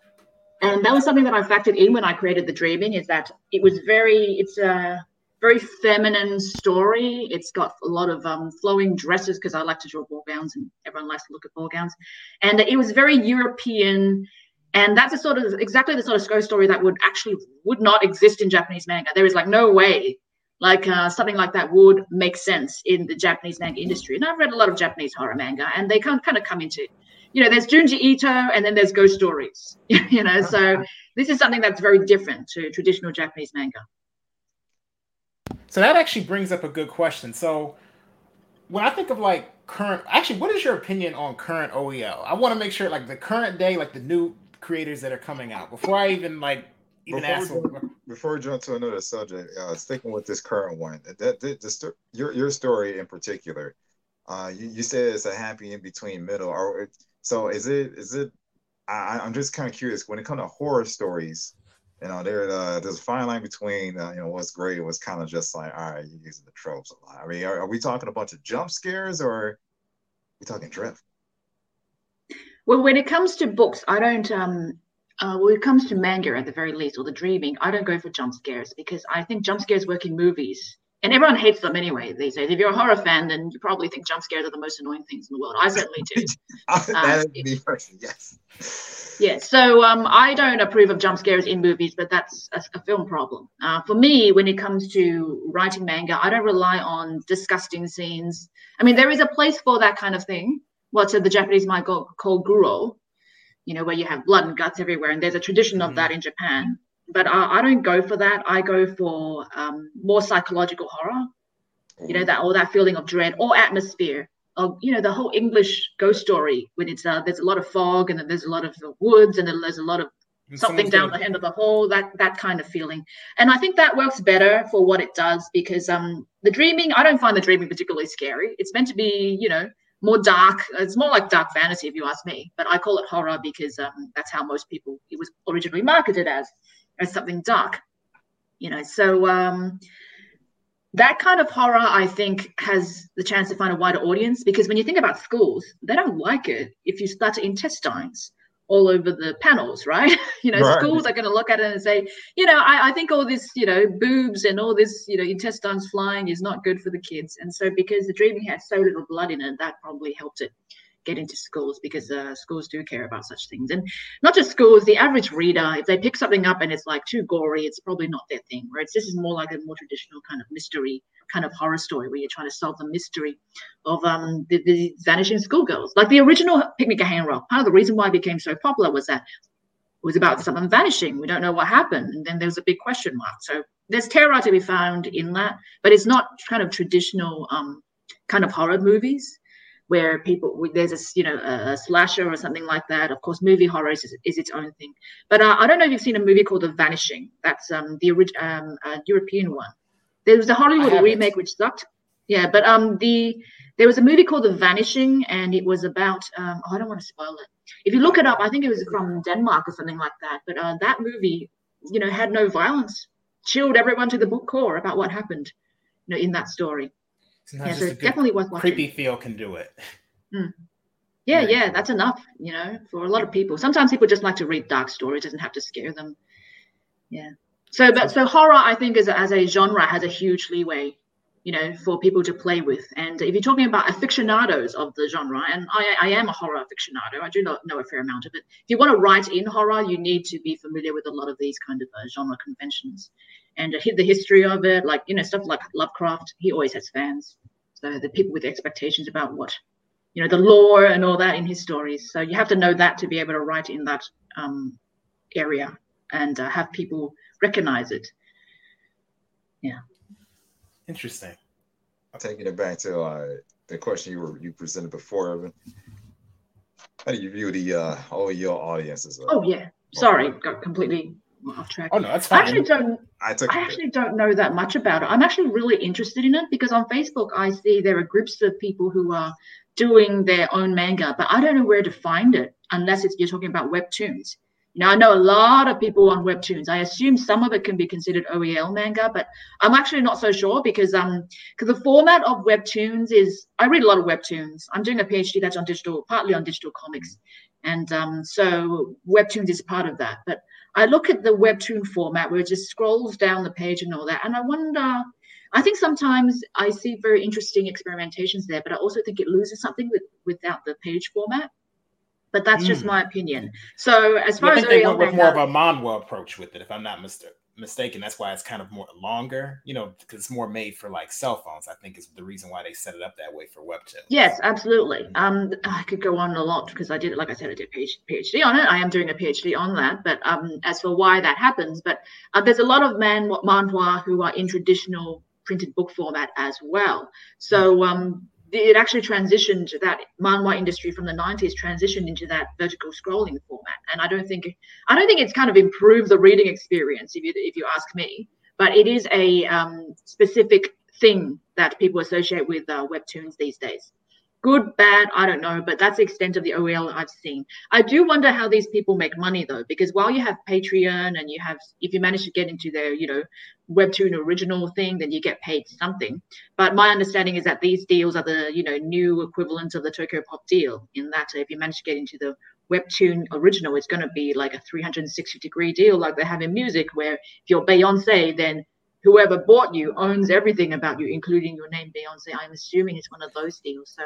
And that was something that I factored in when I created the dreaming is that it was very, it's a very feminine story. It's got a lot of um, flowing dresses because I like to draw ball gowns and everyone likes to look at ball gowns. And it was very European. And that's a sort of exactly the sort of story that would actually would not exist in Japanese manga. There is like no way like uh, something like that would make sense in the Japanese manga industry. And I've read a lot of Japanese horror manga, and they kind of come into, you know, there's Junji Ito, and then there's ghost stories. you know, so this is something that's very different to traditional Japanese manga. So that actually brings up a good question. So when I think of like current, actually, what is your opinion on current OEL? I want to make sure, like the current day, like the new creators that are coming out, before I even like even before ask. We before we jump to another subject, uh, sticking with this current one, that, that the, your your story in particular, uh, you, you said it's a happy in between middle, or so is it? Is it? I, I'm just kind of curious when it comes to horror stories. You know, there uh, there's a fine line between uh, you know what's great and what's kind of just like all right, you're using the tropes a lot. I mean, are, are we talking a bunch of jump scares or we talking drift? Well, when it comes to books, I don't um uh, when it comes to manga, at the very least, or the dreaming, I don't go for jump scares because I think jump scares work in movies, and everyone hates them anyway these days. If you're a horror fan, then you probably think jump scares are the most annoying things in the world. I certainly do. that is um, yes. Yeah, so um, I don't approve of jump scares in movies, but that's a, a film problem. Uh, for me, when it comes to writing manga, I don't rely on disgusting scenes. I mean, there is a place for that kind of thing. What's well, the Japanese might call, call guro, you know, where you have blood and guts everywhere. And there's a tradition of mm-hmm. that in Japan. But I, I, don't go for that. I go for um, more psychological horror, you know, that or that feeling of dread or atmosphere of, you know, the whole English ghost story when it's uh, there's a lot of fog and then there's a lot of woods and then there's a lot of and something down the end of the hole that that kind of feeling and i think that works better for what it does because um the dreaming i don't find the dreaming particularly scary it's meant to be you know more dark. It's more like dark fantasy, if you ask me. But I call it horror because um, that's how most people it was originally marketed as, as something dark. You know, so um, that kind of horror, I think, has the chance to find a wider audience because when you think about schools, they don't like it if you start to intestines all over the panels, right? you know, right. schools are going to look at it and say, you know, I, I, think all this, you know, boobs and all this, you know, intestines flying is not good for the kids. And so because the dreaming had so little blood in it, that probably helped it get into schools because uh, schools do care about such things. And not just schools, the average reader, if they pick something up and it's like too gory, it's probably not their thing. Whereas this is more like a more traditional kind of mystery kind of horror story where you're trying to solve the mystery of um, the, the vanishing schoolgirls. Like the original Picnic at Hanging Rock, part of the reason why it became so popular was that it was about someone vanishing. We don't know what happened. And then there was a big question mark. So there's terror to be found in that, but it's not kind of traditional um, kind of horror movies where people there's a you know a, slasher or something like that. Of course, movie horror is, is its own thing. But uh, I don't know if you've seen a movie called The Vanishing. That's um the original um, uh, European one. There was a Hollywood remake which sucked. Yeah, but um the there was a movie called The Vanishing, and it was about um oh, I don't want to spoil it. If you look it up, I think it was from Denmark or something like that. But uh, that movie, you know, had no violence, chilled everyone to the book core about what happened, you know, in that story. Sometimes yeah, so definitely worth watching. Creepy feel can do it. Mm. Yeah, Very yeah, cool. that's enough. You know, for a lot of people. Sometimes people just like to read dark stories. Doesn't have to scare them. Yeah. So, but so horror, I think, as a, as a genre, has a huge leeway, you know, for people to play with. And if you're talking about aficionados of the genre, and I, I am a horror aficionado, I do not know a fair amount of it. If you want to write in horror, you need to be familiar with a lot of these kind of uh, genre conventions and uh, the history of it, like you know stuff like Lovecraft. He always has fans, so the people with expectations about what you know the lore and all that in his stories. So you have to know that to be able to write in that um, area and uh, have people recognize it. Yeah. Interesting. I'm Taking it back to uh, the question you were you presented before, Evan. How do you view the uh, OEL audiences? oh yeah, sorry, got completely off track. Oh no, that's fine. I actually don't. I, I actually don't know that much about it. I'm actually really interested in it because on Facebook I see there are groups of people who are doing their own manga, but I don't know where to find it unless it's you're talking about webtoons. You know, I know a lot of people on webtoons. I assume some of it can be considered OEL manga, but I'm actually not so sure because um because the format of webtoons is I read a lot of webtoons. I'm doing a PhD that's on digital, partly on digital comics, and um so webtoons is part of that. But I look at the webtoon format where it just scrolls down the page and all that, and I wonder. I think sometimes I see very interesting experimentations there, but I also think it loses something with without the page format. But that's mm. just hmm. my opinion. So as far as I think as they went with more of a manhwa approach with it, if I'm not mistaken mistaken. That's why it's kind of more longer, you know, because it's more made for like cell phones. I think is the reason why they set it up that way for Webtoon. Yes, absolutely. Um, I could go on a lot because I did, like I said, I did a PhD on it. I am doing a PhD on that. But um, as for why that happens, but uh, there's a lot of man manhwa who are in traditional printed book format as well. So um, it actually transitioned that manhwa industry from the 90s transitioned into that vertical scrolling format. And i don't think i don't think it's kind of improved the reading experience if you if you ask me. But it is a um, specific thing that people associate with uh, webtoons these days good, bad, I don't know, but that's the extent of the OEL I've seen. I do wonder how these people make money though, because while you have Patreon and you have, if you manage to get into their, you know, Webtoon original thing, then you get paid something. But my understanding is that these deals are the, you know, new equivalent of the Tokyo Pop deal. In that, if you manage to get into the Webtoon original, it's going to be like a 360 degree deal, like they have in music, where if you're Beyonce, then whoever bought you owns everything about you, including your name, Beyonce. I'm assuming it's one of those deals. So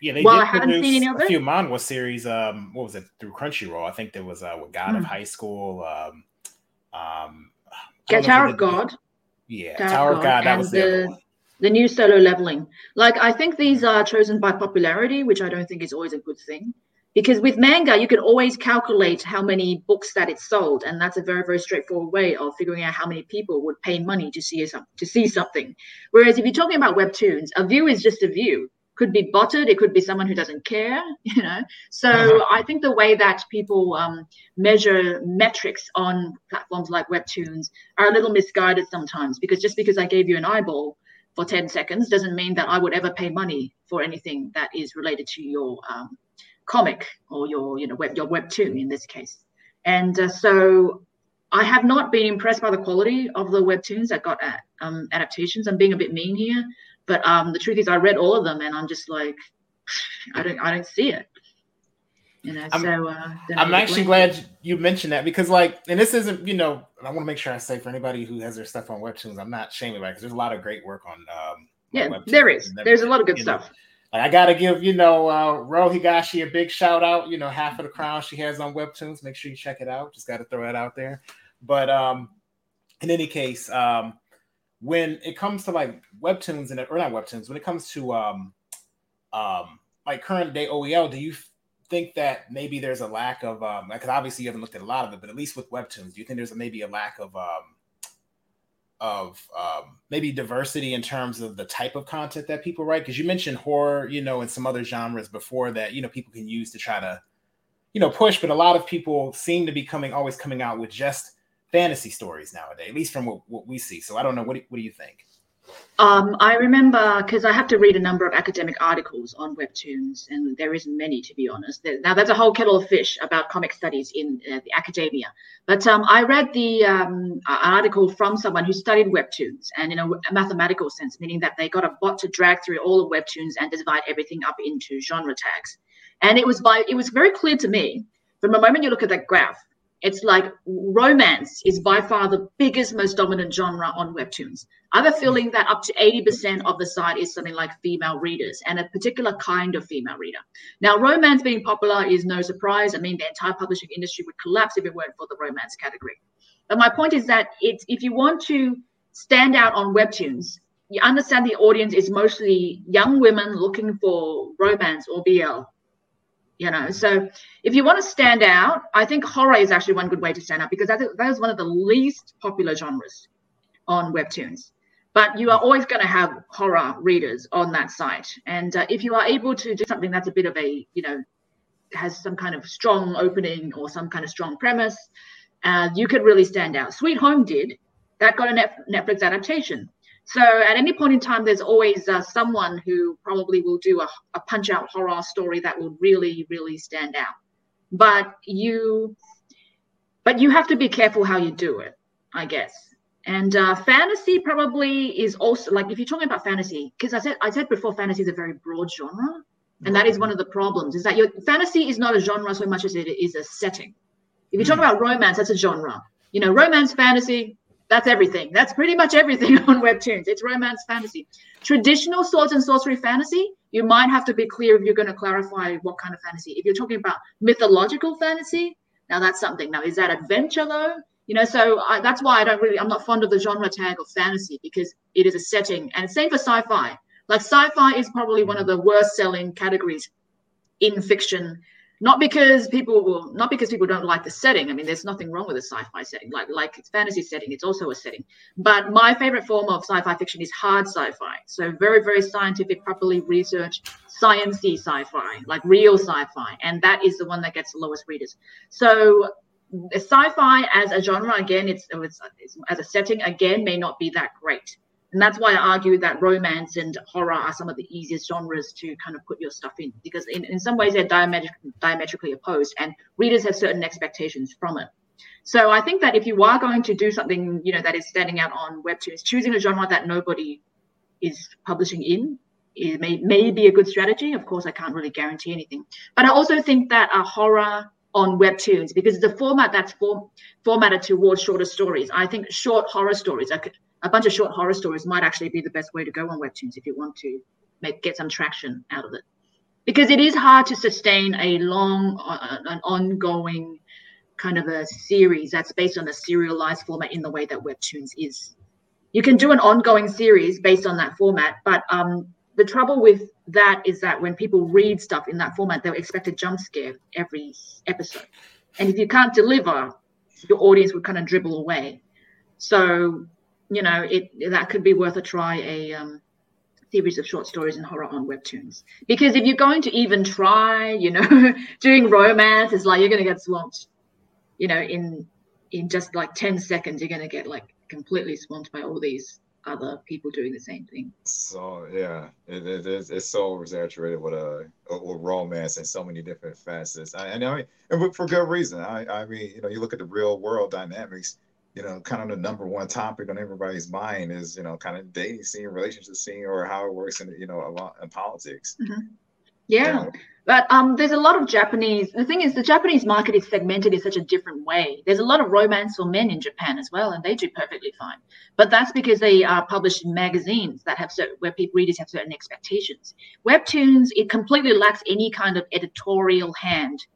yeah, they well, did I haven't seen any of a few manhwa series. Um, what was it through Crunchyroll? I think there was uh, God mm. of. High School. Um, um, yeah, Tower of God. Yeah, Tower, Tower of God. That was the, the, the new solo leveling. Like I think these are chosen by popularity, which I don't think is always a good thing. Because with manga, you can always calculate how many books that it's sold, and that's a very, very straightforward way of figuring out how many people would pay money to see a, to see something. Whereas if you're talking about webtoons, a view is just a view could be botted it could be someone who doesn't care you know so uh-huh. i think the way that people um, measure metrics on platforms like webtoons are a little misguided sometimes because just because i gave you an eyeball for 10 seconds doesn't mean that i would ever pay money for anything that is related to your um, comic or your you know web your webtoon in this case and uh, so I have not been impressed by the quality of the webtoons that got uh, um, adaptations. I'm being a bit mean here, but um, the truth is, I read all of them, and I'm just like, I don't, I don't see it. You know, I'm, so uh, I'm actually glad you mentioned that because, like, and this isn't, you know, I want to make sure I say for anybody who has their stuff on Webtoons, I'm not shaming about because there's a lot of great work on. Um, yeah, on there is. There's a lot of good stuff. Know, like I gotta give you know uh, Ro Higashi a big shout out. You know, half of the crown she has on Webtoons. Make sure you check it out. Just got to throw that out there. But um, in any case, um, when it comes to like webtoons and or not webtoons, when it comes to um um like current day OEL, do you think that maybe there's a lack of um because obviously you haven't looked at a lot of it, but at least with webtoons, do you think there's maybe a lack of um of um, maybe diversity in terms of the type of content that people write? Because you mentioned horror, you know, and some other genres before that, you know, people can use to try to, you know, push. But a lot of people seem to be coming, always coming out with just fantasy stories nowadays, at least from what, what we see. So I don't know. What do, what do you think? Um, I remember because I have to read a number of academic articles on webtoons, and there isn't many to be honest. Now that's a whole kettle of fish about comic studies in uh, the academia. But um, I read the um, article from someone who studied webtoons, and in a, a, mathematical sense, meaning that they got a bot to drag through all the webtoons and divide everything up into genre tags. And it was by it was very clear to me from the moment you look at that graph it's like romance is by far the biggest, most dominant genre on webtoons. I have a feeling that up to 80% of the site is something like female readers and a particular kind of female reader. Now, romance being popular is no surprise. I mean, the entire publishing industry would collapse if it weren't for the romance category. But my point is that it's if you want to stand out on webtoons, you understand the audience is mostly young women looking for romance or BL you know. So if you want to stand out i think horror is actually one good way to stand out because that, that is one of the least popular genres on webtoons. But you are always going to have horror readers on that site. And uh, if you are able to do something that's a bit of a you know has some kind of strong opening or some kind of strong premise uh, you could really stand out. Sweet home did. That got a netflix adaptation so at any point in time, there's always uh, someone who probably will do a, a punch out horror story that will really, really stand out. But you, but you have to be careful how you do it, I guess. And uh, fantasy probably is also like if you're talking about fantasy, because I said I said before, fantasy is a very broad genre, and that is one of the problems. Is that your fantasy is not a genre so much as it is a setting. If you talk hmm. about romance, that's a genre. You know, romance, fantasy, that's everything. That's pretty much everything on Webtoons. It's romance fantasy. Traditional swords and sorcery fantasy, you might have to be clear if you're going to clarify what kind of fantasy. If you're talking about mythological fantasy, now that's something. Now, is that adventure though? You know, so I, that's why I don't really, I'm not fond of the genre tag of fantasy because it is a setting. And same for sci fi. Like sci fi is probably one of the worst selling categories in fiction not because people will not because people don't like the setting. I mean there's nothing wrong with a sci-fi setting. Like like it's fantasy setting it's also a setting. But my favorite form of sci-fi fiction is hard sci-fi. So very very scientific properly researched sciencey sci-fi like real sci-fi. And that is the one that gets the lowest readers. So sci-fi as a genre again it's, it's, it's as a setting again may not be that great and that's why I argue that romance and horror are some of the easiest genres to kind of put your stuff in because in, in some ways they're diametric, diametrically opposed and readers have certain expectations from it. So I think that if you are going to do something, you know, that is standing out on webtoons, choosing a genre that nobody is publishing in it may, may be a good strategy. Of course, I can't really guarantee anything. But I also think that a horror on webtoons because it's a format that's form, formatted towards shorter stories. I think short horror stories are a bunch of short horror stories might actually be the best way to go on webtoons if you want to make get some traction out of it because it is hard to sustain a long uh, an ongoing kind of a series that's based on a serialized format in the way that webtoons is you can do an ongoing series based on that format but um, the trouble with that is that when people read stuff in that format they'll expect a jump scare every episode and if you can't deliver your audience would kind of dribble away so you know, it that could be worth a try. A um, series of short stories and horror on webtoons because if you're going to even try you know doing romance it's like you're going to get swamped you know in in just like 10 seconds you're going to get like completely swamped by all these other people doing the same thing so yeah it, it is it's so oversaturated with a uh, with romance and so many different facets I, and i mean and for good reason i i mean you know you look at the real world dynamics you know, kind of the number one topic on everybody's mind is, you know, kind of dating scene, relationship scene, or how it works in, you know, a lot in politics. Mm-hmm. Yeah. You know? But um, there's a lot of Japanese. The thing is, the Japanese market is segmented in such a different way. There's a lot of romance for men in Japan as well, and they do perfectly fine. But that's because they are published in magazines that have certain, where people readers have certain expectations. Webtoons it completely lacks any kind of editorial hand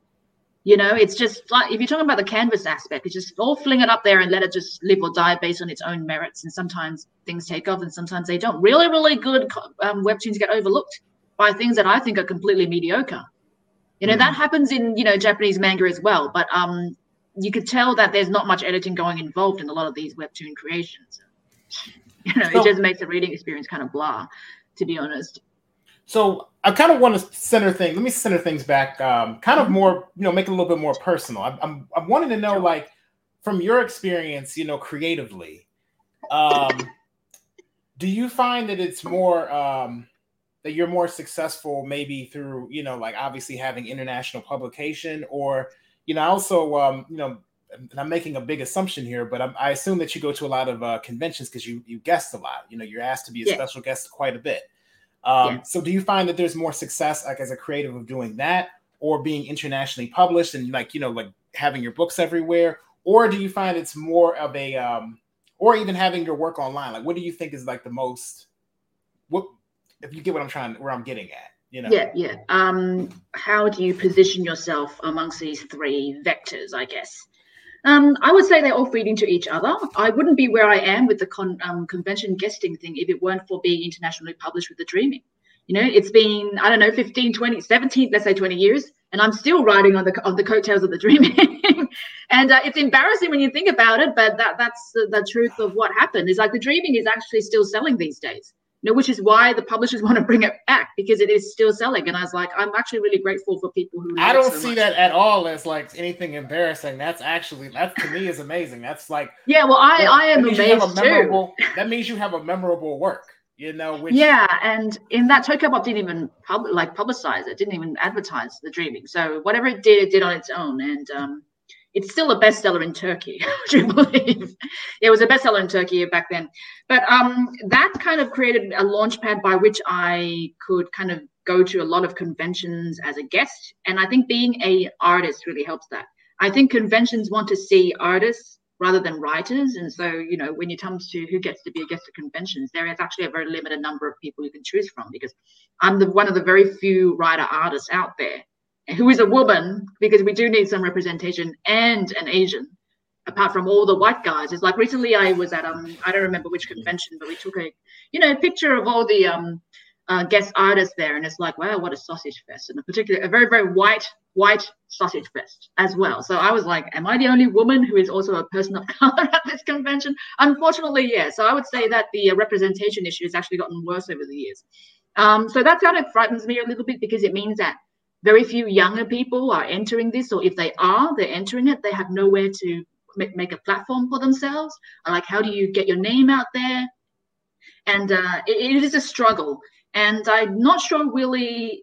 you know, it's just like if you're talking about the canvas aspect, it's just all fling it up there and let it just live or die based on its own merits. And sometimes things take off and sometimes they don't. Really, really good um, webtoons get overlooked by things that I think are completely mediocre. You know, mm. that happens in, you know, Japanese manga as well. But um, you could tell that there's not much editing going involved in a lot of these webtoon creations. you know, so, it just makes the reading experience kind of blah, to be honest. So I kind of want to center things. Let me center things back, um, kind of mm-hmm. more, you know, make it a little bit more personal. I'm, I'm, I'm wanting to know, like, from your experience, you know, creatively, um, do you find that it's more um, that you're more successful, maybe through, you know, like obviously having international publication, or, you know, also, um, you know, and I'm making a big assumption here, but I'm, i assume that you go to a lot of uh, conventions because you you guest a lot. You know, you're asked to be a yeah. special guest quite a bit. Um, yeah. So, do you find that there's more success, like as a creative, of doing that, or being internationally published and like you know, like having your books everywhere, or do you find it's more of a, um, or even having your work online? Like, what do you think is like the most? What if you get what I'm trying, where I'm getting at? You know? Yeah, yeah. Um, how do you position yourself amongst these three vectors? I guess. Um, I would say they all feed into each other. I wouldn't be where I am with the con, um, convention guesting thing if it weren't for being internationally published with the Dreaming. You know, it's been, I don't know, 15, 20, 17, let's say 20 years, and I'm still riding on the on the coattails of the Dreaming. and uh, it's embarrassing when you think about it, but that that's the, the truth of what happened. Is like the Dreaming is actually still selling these days you know, which is why the publishers want to bring it back because it is still selling. And I was like, I'm actually really grateful for people who. I don't so see much. that at all as like anything embarrassing. That's actually that to me is amazing. That's like yeah, well, I well, I am amazed too. That means you have a memorable work. You know, which, yeah, and in that Tokyo Pop didn't even pub, like publicize it, didn't even advertise the dreaming. So whatever it did, it did on its own, and um, it's still a bestseller in Turkey, would you believe? it was a bestseller in Turkey back then. But um, that kind of created a launch pad by which I could kind of go to a lot of conventions as a guest. And I think being a artist really helps that. I think conventions want to see artists rather than writers. And so, you know, when it comes to who gets to be a guest at conventions, there is actually a very limited number of people you can choose from because I'm the one of the very few writer artists out there who is a woman because we do need some representation and an Asian apart from all the white guys. It's like recently I was at um I don't remember which convention, but we took a you know picture of all the um uh, guest artists there, and it's like wow, what a sausage fest, and a particular a very very white white sausage fest as well. So I was like, am I the only woman who is also a person of color at this convention? Unfortunately, yeah. So I would say that the uh, representation issue has actually gotten worse over the years. Um, so that kind of frightens me a little bit because it means that very few younger people are entering this, or if they are, they're entering it, they have nowhere to make a platform for themselves. Like, how do you get your name out there? And uh, it, it is a struggle. And I'm not sure really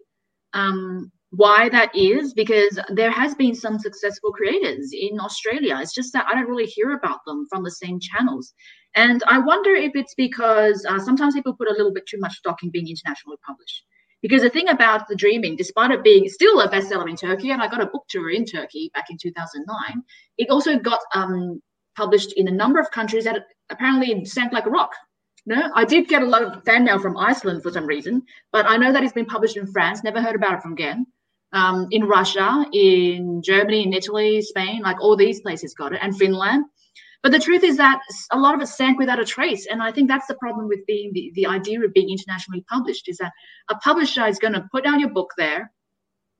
um, why that is, because there has been some successful creators in Australia. It's just that I don't really hear about them from the same channels. And I wonder if it's because uh, sometimes people put a little bit too much stock in being internationally published. Because the thing about The Dreaming, despite it being still a bestseller in Turkey, and I got a book tour in Turkey back in 2009, it also got um, published in a number of countries that apparently sank like a rock. No, I did get a lot of fan mail from Iceland for some reason, but I know that it's been published in France. Never heard about it from again. Um, in Russia, in Germany, in Italy, Spain, like all these places got it, and Finland. But the truth is that a lot of it sank without a trace. And I think that's the problem with being the, the idea of being internationally published is that a publisher is going to put down your book there,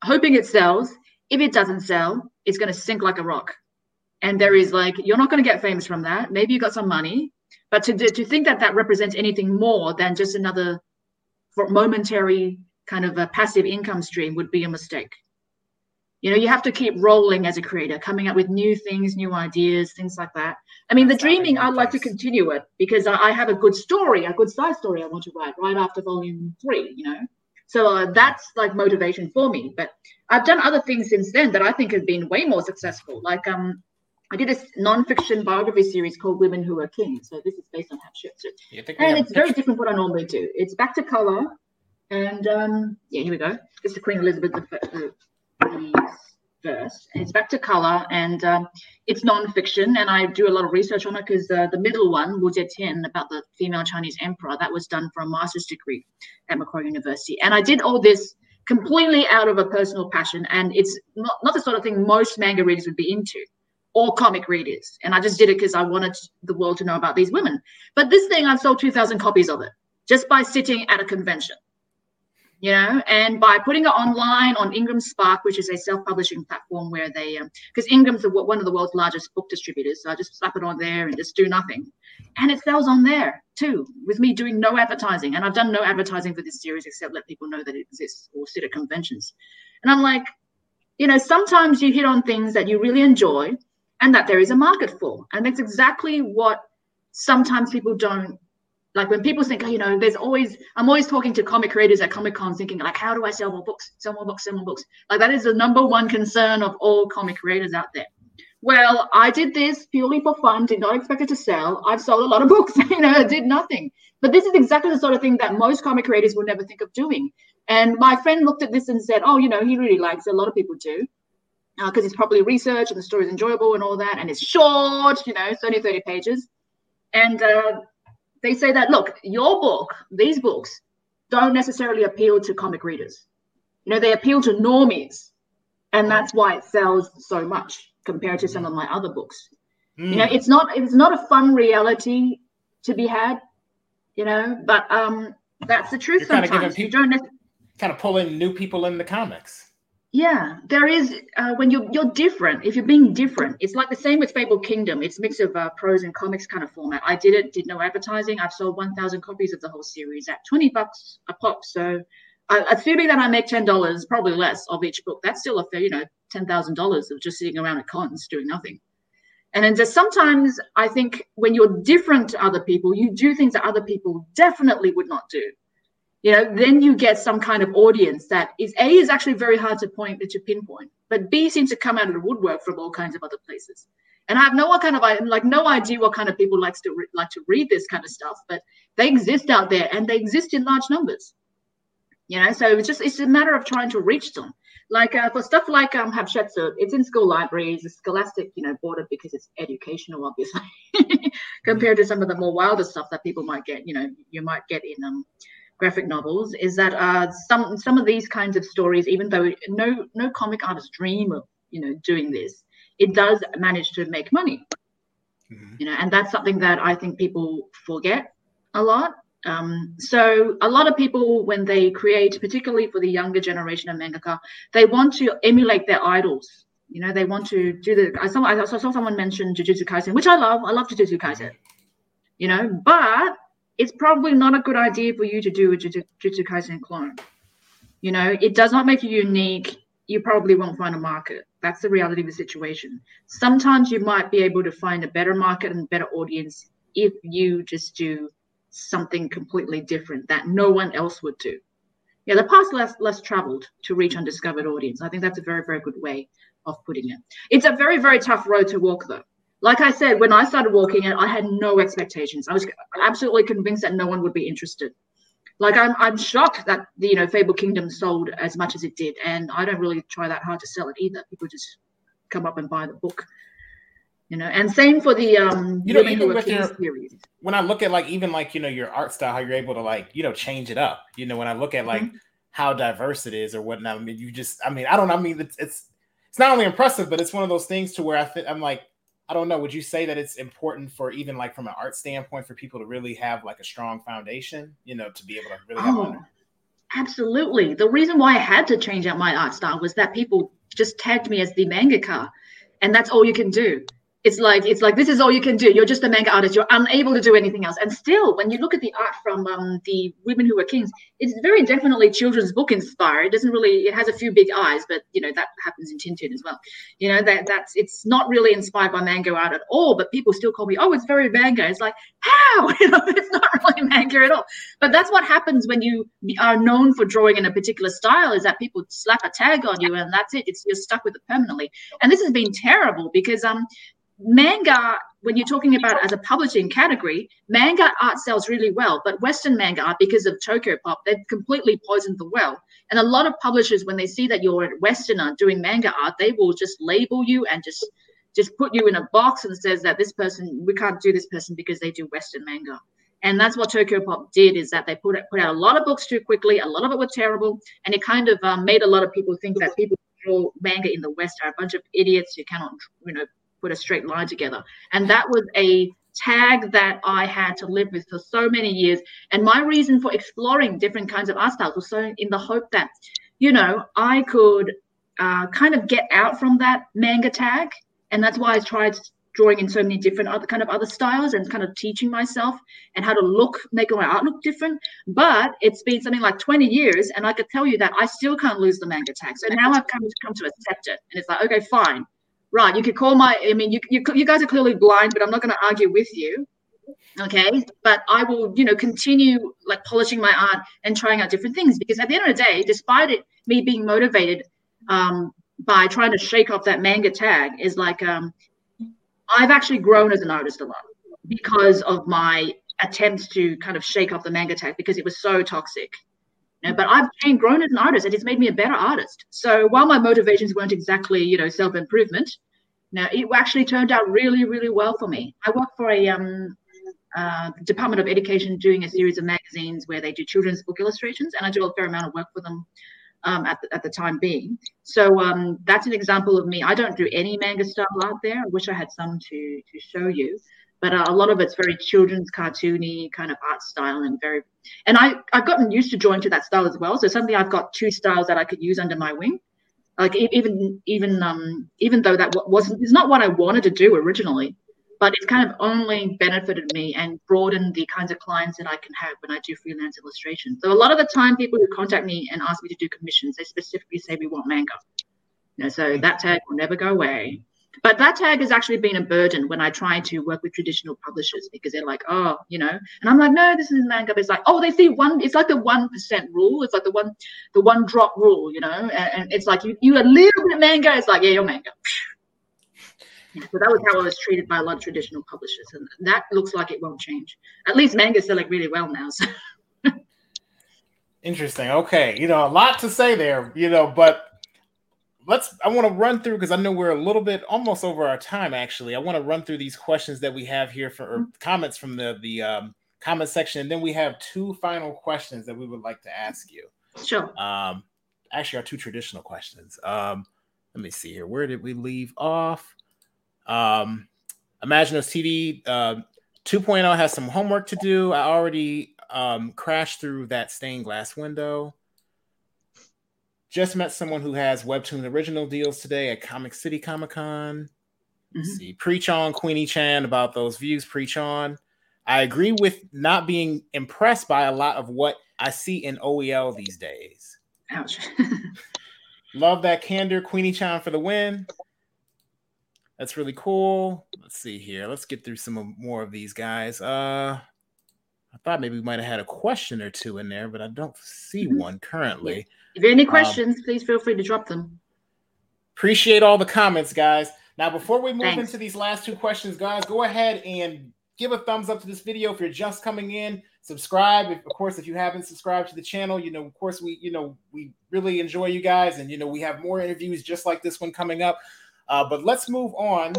hoping it sells. If it doesn't sell, it's going to sink like a rock. And there is like, you're not going to get famous from that. Maybe you got some money, but to, to think that that represents anything more than just another momentary kind of a passive income stream would be a mistake you know you have to keep rolling as a creator coming up with new things new ideas things like that i mean the dreaming i'd like to continue it because I, have a good story a good side story i want to write right after volume three you know so uh, that's like motivation for me but i've done other things since then that i think have been way more successful like um I did a non-fiction biography series called Women Who Are Kings. So this is based on Hatshepsut. And it's very different what I normally do. It's back to color. And um, yeah, here we go. It's the Queen Elizabeth the, first. It's back to color and um, it's non-fiction, and I do a lot of research on it because uh, the middle one, Wu Zetian, about the female Chinese emperor, that was done for a master's degree at Macquarie University. And I did all this completely out of a personal passion, and it's not, not the sort of thing most manga readers would be into or comic readers. And I just did it because I wanted the world to know about these women. But this thing, I've sold 2,000 copies of it just by sitting at a convention you know and by putting it online on ingram spark which is a self-publishing platform where they because um, ingram's one of the world's largest book distributors so i just slap it on there and just do nothing. And it sells on there too with me doing no advertising. And i've done no advertising for this series except let people know that it exists or sit at conventions. And i'm like you know sometimes you hit on things that you really enjoy and that there is a market for. And that's exactly what sometimes people don't like when people think, oh, you know, there's always, I'm always talking to comic creators at Comic Con thinking, like, how do I sell more books, sell more books, sell more books? Like, that is the number one concern of all comic creators out there. Well, I did this purely for fun, did not expect it to sell. I've sold a lot of books, you know, did nothing. But this is exactly the sort of thing that most comic creators will never think of doing. And my friend looked at this and said, oh, you know, he really likes it. A lot of people do because uh, it's properly researched and the story is enjoyable and all that. And it's short, you know, it's only 30 pages. And uh, they say that look, your book, these books, don't necessarily appeal to comic readers. You know, they appeal to normies, and that's why it sells so much compared to some of my other books. Mm. You know, it's not it's not a fun reality to be had. You know, but um, that's the truth. You're sometimes kind of giving people, you don't kind of pulling new people in the comics yeah there is uh, when you're you're different if you're being different it's like the same with Fabled Kingdom. It's a mix of uh, prose and comics kind of format. I did it did no advertising. I've sold 1000 copies of the whole series at 20 bucks a pop so uh, assuming that i make $10 probably less of each book. That's still a fair you know $10000 of just sitting around at cons doing nothing. And then just sometimes i think when you're different to other people you do things that other people definitely would not do you know then you get some kind of audience that is a is actually very hard to point to pinpoint but b seems to come out of the woodwork from all kinds of other places. And i have no kind of like no idea what kind of people likes to re- like to read this kind of stuff but they exist out there and they exist in large numbers. You know so it's just it's a matter of trying to reach them. Like uh, for stuff like um Hatshepsut, it's in school libraries, it's scholastic, you know, border because it's educational, obviously, compared to some of the more wilder stuff that people might get, you know, you might get in um graphic novels is that uh, some some of these kinds of stories, even though no no comic artists dream of you know doing this, it does manage to make money. Mm-hmm. You know, and that's something that I think people forget a lot. Um, so a lot of people, when they create, particularly for the younger generation of mangaka, they want to emulate their idols. You know, they want to do the. I saw I saw someone mention Jujutsu Kaisen, which I love. I love Jujutsu Kaisen. You know, but it's probably not a good idea for you to do a Jujutsu Kaisen clone. You know, it does not make you unique. You probably won't find a market. That's the reality of the situation. Sometimes you might be able to find a better market and better audience if you just do something completely different that no one else would do. Yeah, the path less less traveled to reach undiscovered audience. I think that's a very very good way of putting it. It's a very very tough road to walk though like I said, when I started walking it, I had no expectations. I was absolutely convinced that no one would be interested. Like I'm, I'm shocked that the, you know Fabled Kingdom sold as much as it did, and I don't really try that hard to sell it either. People just come up and buy the book, you know. And same for the um, you know, even with your, series. When I look at like even like you know your art style, how you're able to like you know change it up. You know, when I look at like mm-hmm. how diverse it is or whatnot, I mean, you just, I mean, I don't, I mean, it's it's it's not only impressive, but it's one of those things to where I think I'm like I don't know. Would you say that it's important for even like from an art standpoint for people to really have like a strong foundation, you know, to be able to really oh, Absolutely. The reason why I had to change out my art style was that people just tagged me as the mangaka, and that's all you can do it's like it's like this is all you can do. You're just a manga artist. You're unable to do anything else. And still when you look at the art from um, the women who were kings it's very definitely children's book inspired. It doesn't really it has a few big eyes but you know that happens in tintin as well. You know that that's it's not really inspired by manga art at all but people still call me oh it's very manga. It's like how? You know it's not really manga at all. But that's what happens when you are known for drawing in a particular style is that people slap a tag on you and that's it. It's you're stuck with it permanently. And this has been terrible because um manga when you're talking about as a publishing category manga art sells really well but western manga art because of tokyo pop they've completely poisoned the well and a lot of publishers when they see that you're a westerner doing manga art they will just label you and just just put you in a box and says that this person we can't do this person because they do western manga and that's what Tokyo Pop did is that they put put out a lot of books too quickly. A lot of it was terrible, and it kind of um, made a lot of people think that people who manga in the West are a bunch of idiots who cannot, you know, put a straight line together. And that was a tag that I had to live with for so many years. And my reason for exploring different kinds of art styles was so in the hope that, you know, I could uh, kind of get out from that manga tag. And that's why I tried drawing in so many different other kind of other styles and kind of teaching myself and how to look, make my art look different. But it's been something like 20 years, and I could tell you that I still can't lose the manga tag. So now I've come to come to accept it. And it's like, okay, fine. Right. You could call my, I mean, you, you, you guys are clearly blind, but I'm not going to argue with you. Okay. But I will, you know, continue like polishing my art and trying out different things because at the end of the day, despite it, me being motivated um, by trying to shake off that manga tag, is like, um, I've actually grown as an artist a lot because of my attempts to kind of shake off the manga tag because it was so toxic. But I've grown as an artist, and it's made me a better artist. So while my motivations weren't exactly, you know, self improvement, now it actually turned out really, really well for me. I work for a um, uh, Department of Education doing a series of magazines where they do children's book illustrations, and I do a fair amount of work for them um, at, the, at the time being. So um, that's an example of me. I don't do any manga style art there. I wish I had some to to show you, but uh, a lot of it's very children's cartoony kind of art style and very. And I I've gotten used to drawing to that style as well. So suddenly I've got two styles that I could use under my wing. Like even even um even though that wasn't it's not what I wanted to do originally, but it's kind of only benefited me and broadened the kinds of clients that I can have when I do freelance illustration. So a lot of the time, people who contact me and ask me to do commissions, they specifically say we want manga. You know, so that tag will never go away. But that tag has actually been a burden when I try to work with traditional publishers because they're like, oh, you know, and I'm like, no, this is manga. But it's like, oh, they see one. It's like the one percent rule. It's like the one, the one drop rule, you know. And, and it's like you, you a little bit manga. It's like, yeah, you're manga. So that was how I was treated by a lot of traditional publishers, and that looks like it won't change. At least manga's selling really well now. So. Interesting. Okay, you know a lot to say there, you know, but let's. I want to run through because I know we're a little bit almost over our time. Actually, I want to run through these questions that we have here for or comments from the the um, comment section, and then we have two final questions that we would like to ask you. Sure. Um, actually, our two traditional questions. Um, let me see here. Where did we leave off? Um, Imaginos TV uh, 2.0 has some homework to do. I already um, crashed through that stained glass window. Just met someone who has Webtoon original deals today at Comic City Comic Con. Mm-hmm. See, preach on Queenie Chan about those views. Preach on. I agree with not being impressed by a lot of what I see in OEL these days. Ouch. Love that candor, Queenie Chan for the win. That's really cool. Let's see here. Let's get through some more of these guys. Uh, I thought maybe we might have had a question or two in there, but I don't see mm-hmm. one currently. If you have any um, questions, um, please feel free to drop them. Appreciate all the comments, guys. Now, before we move Thanks. into these last two questions, guys, go ahead and give a thumbs up to this video if you're just coming in. Subscribe, if, of course, if you haven't subscribed to the channel. You know, of course, we you know we really enjoy you guys, and you know we have more interviews just like this one coming up. Uh, but let's move on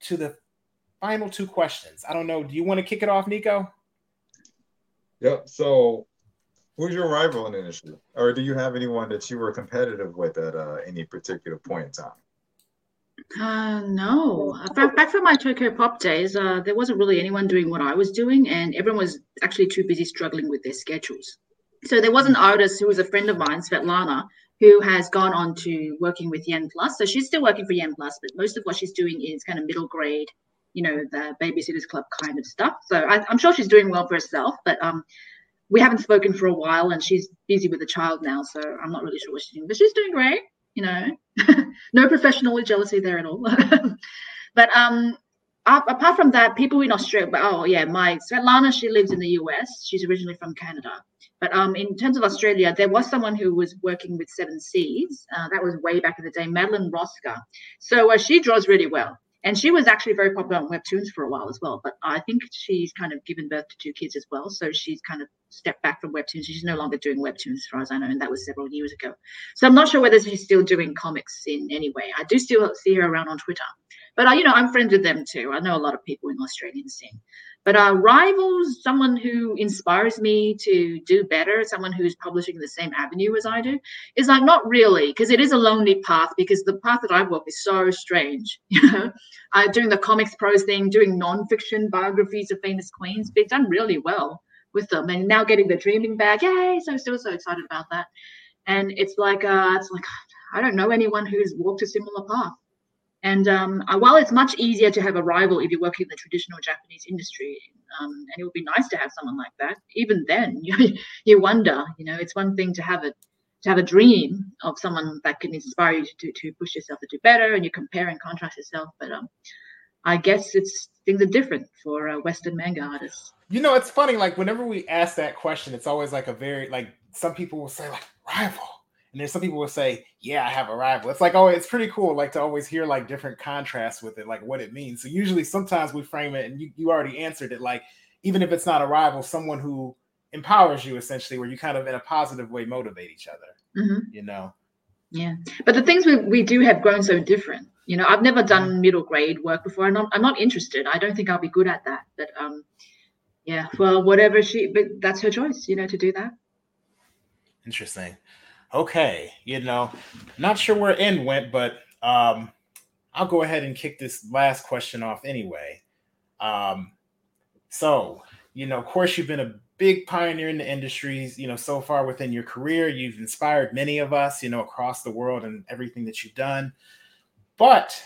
to the final two questions. I don't know. Do you want to kick it off, Nico? Yep. So, who's your rival in the industry, or do you have anyone that you were competitive with at uh, any particular point in time? Uh, no. Back, back from my Tokyopop days, uh, there wasn't really anyone doing what I was doing, and everyone was actually too busy struggling with their schedules. So there was an artist who was a friend of mine, Svetlana, who has gone on to working with Yen Plus. So she's still working for Yen Plus, but most of what she's doing is kind of middle grade, you know, the Babysitters Club kind of stuff. So I, am sure she's doing well for herself, but um, we haven't spoken for a while, and she's busy with a child now, so I'm not really sure what she's doing. But she's doing great, you know. no professional jealousy there at all. but um, apart from that, people in Australia, but oh yeah, my Svetlana, she lives in the US. She's originally from Canada. But um, in terms of Australia, there was someone who was working with Seven Seas. Uh, that was way back in the day, Madeleine Rosca. So uh, she draws really well. And she was actually very popular on webtoons for a while as well. But I think she's kind of given birth to two kids as well. So she's kind of stepped back from webtoons. She's no longer doing webtoons, as far as I know, and that was several years ago. So I'm not sure whether she's still doing comics in any way. I do still see her around on Twitter. But I, you know, I'm friends with them too. I know a lot of people in the Australian scene. But uh, rivals, someone who inspires me to do better, someone who's publishing the same avenue as I do, is like not really, because it is a lonely path. Because the path that I walk is so strange. You know, uh, doing the comics prose thing, doing non-fiction biographies of famous queens, they've done really well with them, and now getting the dreaming bag, yay! So still so excited about that. And it's like, uh, it's like I don't know anyone who's walked a similar path. And um, uh, while it's much easier to have a rival if you're working in the traditional Japanese industry, um, and it would be nice to have someone like that, even then you, you wonder, you know, it's one thing to have a to have a dream of someone that can inspire you to, to push yourself to do better, and you compare and contrast yourself. But um, I guess it's things are different for uh, Western manga artists. You know, it's funny. Like whenever we ask that question, it's always like a very like some people will say like rival and there's some people will say, "Yeah, I have a rival." It's like, oh, it's pretty cool, like to always hear like different contrasts with it, like what it means. So usually, sometimes we frame it, and you, you already answered it, like even if it's not a rival, someone who empowers you essentially, where you kind of in a positive way motivate each other. Mm-hmm. You know. Yeah, but the things we we do have grown so different. You know, I've never done mm-hmm. middle grade work before. I'm not, I'm not interested. I don't think I'll be good at that. But um, yeah, well, whatever she, but that's her choice. You know, to do that. Interesting okay, you know, not sure where end went, but um, I'll go ahead and kick this last question off anyway. Um, so, you know, of course, you've been a big pioneer in the industries, you know, so far within your career. You've inspired many of us, you know, across the world and everything that you've done. But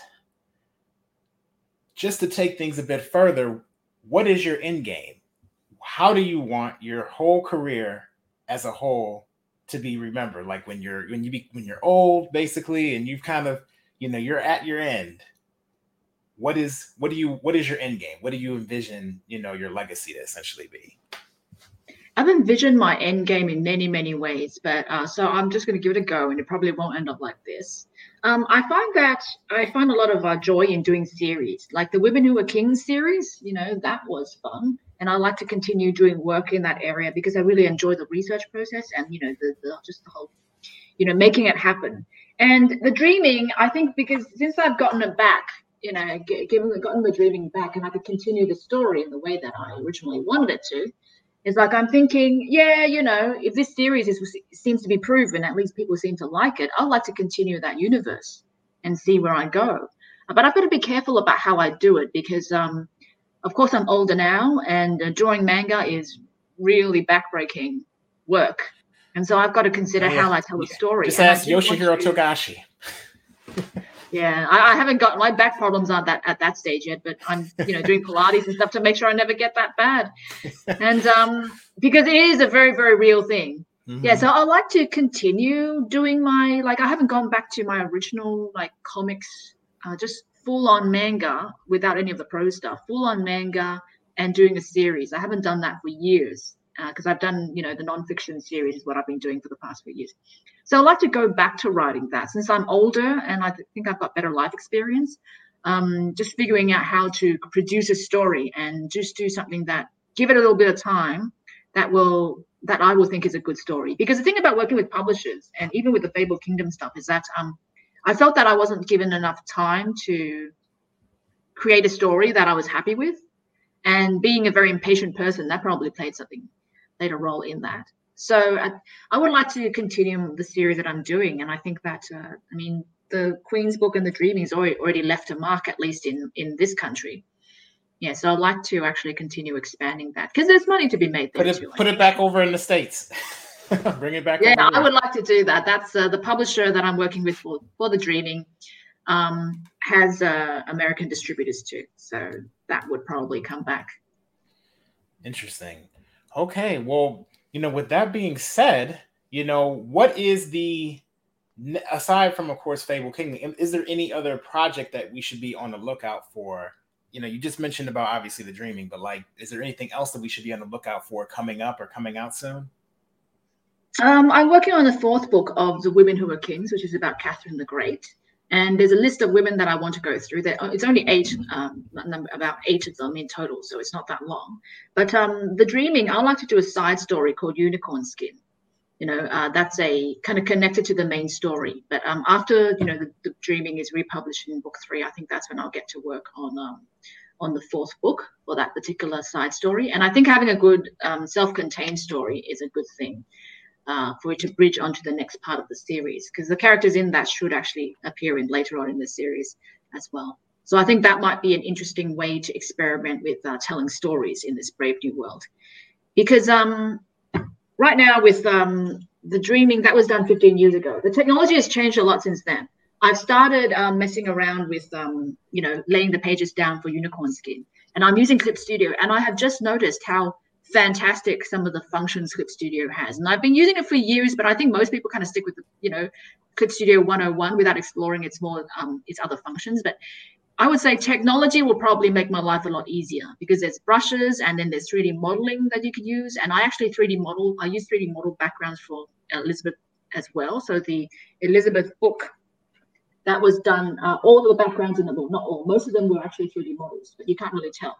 just to take things a bit further, what is your end game? How do you want your whole career as a whole to be remembered like when you're when you be when you're old basically and you've kind of you know you're at your end. What is what do you what is your end game? What do you envision you know your legacy to essentially be? I've envisioned my end game in many, many ways, but uh, so I'm just going to give it a go, and it probably won't end up like this. Um, I find that I find a lot of uh, joy in doing series, like the Women Who Were Kings series. You know, that was fun and I like to continue doing work in that area because I really enjoy the research process and you know the, the just the whole you know making it happen. And the dreaming, I think, because since I've gotten it back, you know, given gotten the dreaming back, and I could continue the story in the way that I originally wanted it to, it's like I'm thinking, yeah, you know, if this series is seems to be proven, at least people seem to like it. I'd like to continue that universe and see where I go. But I've got to be careful about how I do it because um, of course, I'm older now, and uh, drawing manga is really backbreaking work. And so I've got to consider oh, yeah. how I tell a story. Just ask Yoshihiro. Togashi. yeah, I, I, haven't got my back problems aren't that at that stage yet, but I'm you know doing Pilates and stuff to make sure I never get that bad. and um, because it is a very very real thing. Mm-hmm. Yeah, so I like to continue doing my like I haven't gone back to my original like comics, uh, just full on manga without any of the pro stuff, full on manga and doing a series. I haven't done that for years because uh, I've done, you know, the nonfiction series is what I've been doing for the past few years. So I'd like to go back to writing that since I'm older and I th- think I've got better life experience. Um, just figuring out how to produce a story and just do something that give it a little bit of time that will that I will think is a good story. Because the thing about working with publishers and even with the Fabled Kingdom stuff is that um, I felt that I wasn't given enough time to create a story that I was happy with. And being a very impatient person, that probably played something, played a role in that. So I, I would like to continue the series that I'm doing. And I think that, uh, I mean, the Queen's Book and the Dreaming has already, already left a mark, at least in, in this country. Yeah, so I'd like to actually continue expanding that because there's money to be made there. Put it, too, put it back over in the States. Bring it back. Yeah, I would like to do that. That's uh, the publisher that I'm working with for, for the Dreaming um, has uh, American distributors too. So that would probably come back. Interesting. Okay. Well, you know, with that being said, you know, what is the aside from, of course, Fabled Kingdom, is there any other project that we should be on the lookout for? You know, you just mentioned about obviously the dreaming, but like, is there anything else that we should be on the lookout for coming up or coming out soon? Um, I'm working on the fourth book of The Women Who Were Kings, which is about Catherine the Great. And there's a list of women that I want to go through. There, it's only eight, um, about eight of them in total, so it's not that long. But um, the dreaming, I like to do a side story called Unicorn Skin. You know, uh, that's a kind of connected to the main story. But um, after you know the, the, dreaming is republished in book three, I think that's when I'll get to work on um, on the fourth book for that particular side story. And I think having a good um, self-contained story is a good thing uh, for it to bridge onto the next part of the series because the characters in that should actually appear in later on in the series as well. So I think that might be an interesting way to experiment with uh, telling stories in this brave new world, because um, right now with um, the dreaming that was done 15 years ago, the technology has changed a lot since then. I've started um, messing around with, um, you know, laying the pages down for unicorn skin, and I'm using Clip Studio, and I have just noticed how fantastic some of the functions Clip Studio has. And I've been using it for years, but I think most people kind of stick with the, you know, Clip Studio 101 without exploring its more um, its other functions. But I would say technology will probably make my life a lot easier because there's brushes and then there's 3D modeling that you could use. And I actually 3D model, I use 3D model backgrounds for Elizabeth as well. So the Elizabeth book that was done, uh, all the backgrounds in the book, not all, most of them were actually 3D models, but you can't really tell.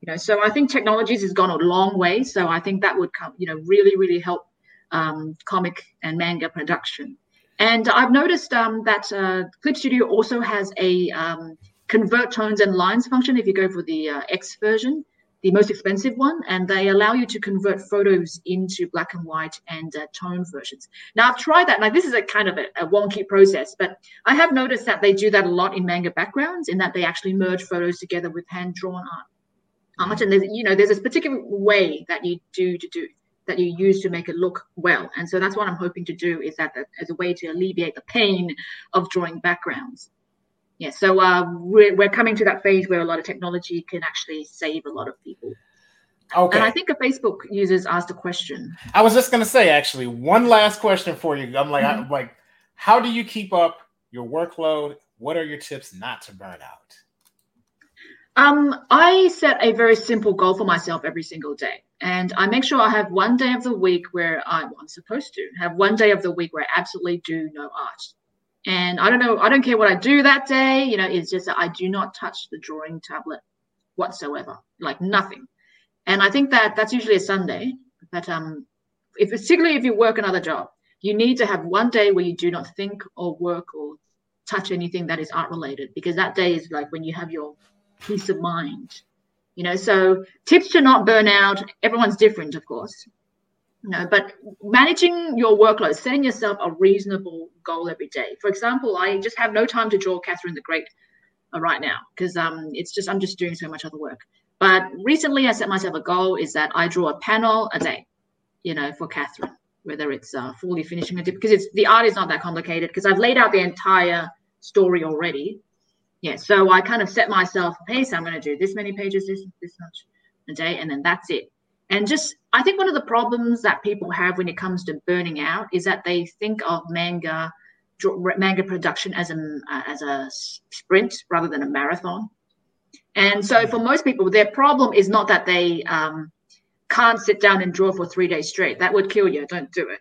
You know, so I think technologies has gone a long way. So I think that would come, you know, really, really help um, comic and manga production. And I've noticed um, that uh, Clip Studio also has a um, convert tones and lines function if you go for the uh, X version, the most expensive one, and they allow you to convert photos into black and white and uh, tone versions. Now, I've tried that. Now, this is a kind of a, a, wonky process, but I have noticed that they do that a lot in manga backgrounds, in that they actually merge photos together with hand drawn art. Art, and there's you know there's a particular way that you do to do that you use to make it look well, and so that's what I'm hoping to do is that as a way to alleviate the pain of drawing backgrounds. Yeah so uh, we're, we're coming to that phase where a lot of technology can actually save a lot of people. Okay and i think a facebook users asked a question. I was just going to say actually one last question for you. I'm like mm-hmm. i'm like how do you keep up your workload? What are your tips not to burn out um, I set a very simple goal for myself every single day. And I make sure I have one day of the week where I'm, I'm supposed to have one day of the week where I absolutely do no art. And I don't know, I don't care what I do that day. You know, it's just that I do not touch the drawing tablet whatsoever, like nothing. And I think that that's usually a Sunday. But um, if particularly if you work another job, you need to have one day where you do not think or work or touch anything that is art related, because that day is like when you have your peace of mind. You know, so tips to not burn out. Everyone's different, of course. You know, but managing your workload, setting yourself a reasonable goal every day. For example, I just have no time to draw Catherine the Great uh, right now because um, it's just I'm just doing so much other work. But recently, I set myself a goal is that I draw a panel a day, you know, for Catherine, whether it's uh, fully finishing it because it's the art is not that complicated because I've laid out the entire story already. Yeah, so I kind of set myself, hey, so I'm going to do this many pages, this this much a day, and then that's it. And just i think one of the problems that people have when it comes to burning out is that they think of manga manga production as a as a sprint rather than a marathon. And so for most people their problem is not that they um, can't sit down and draw for three days straight. That would kill you. Don't do it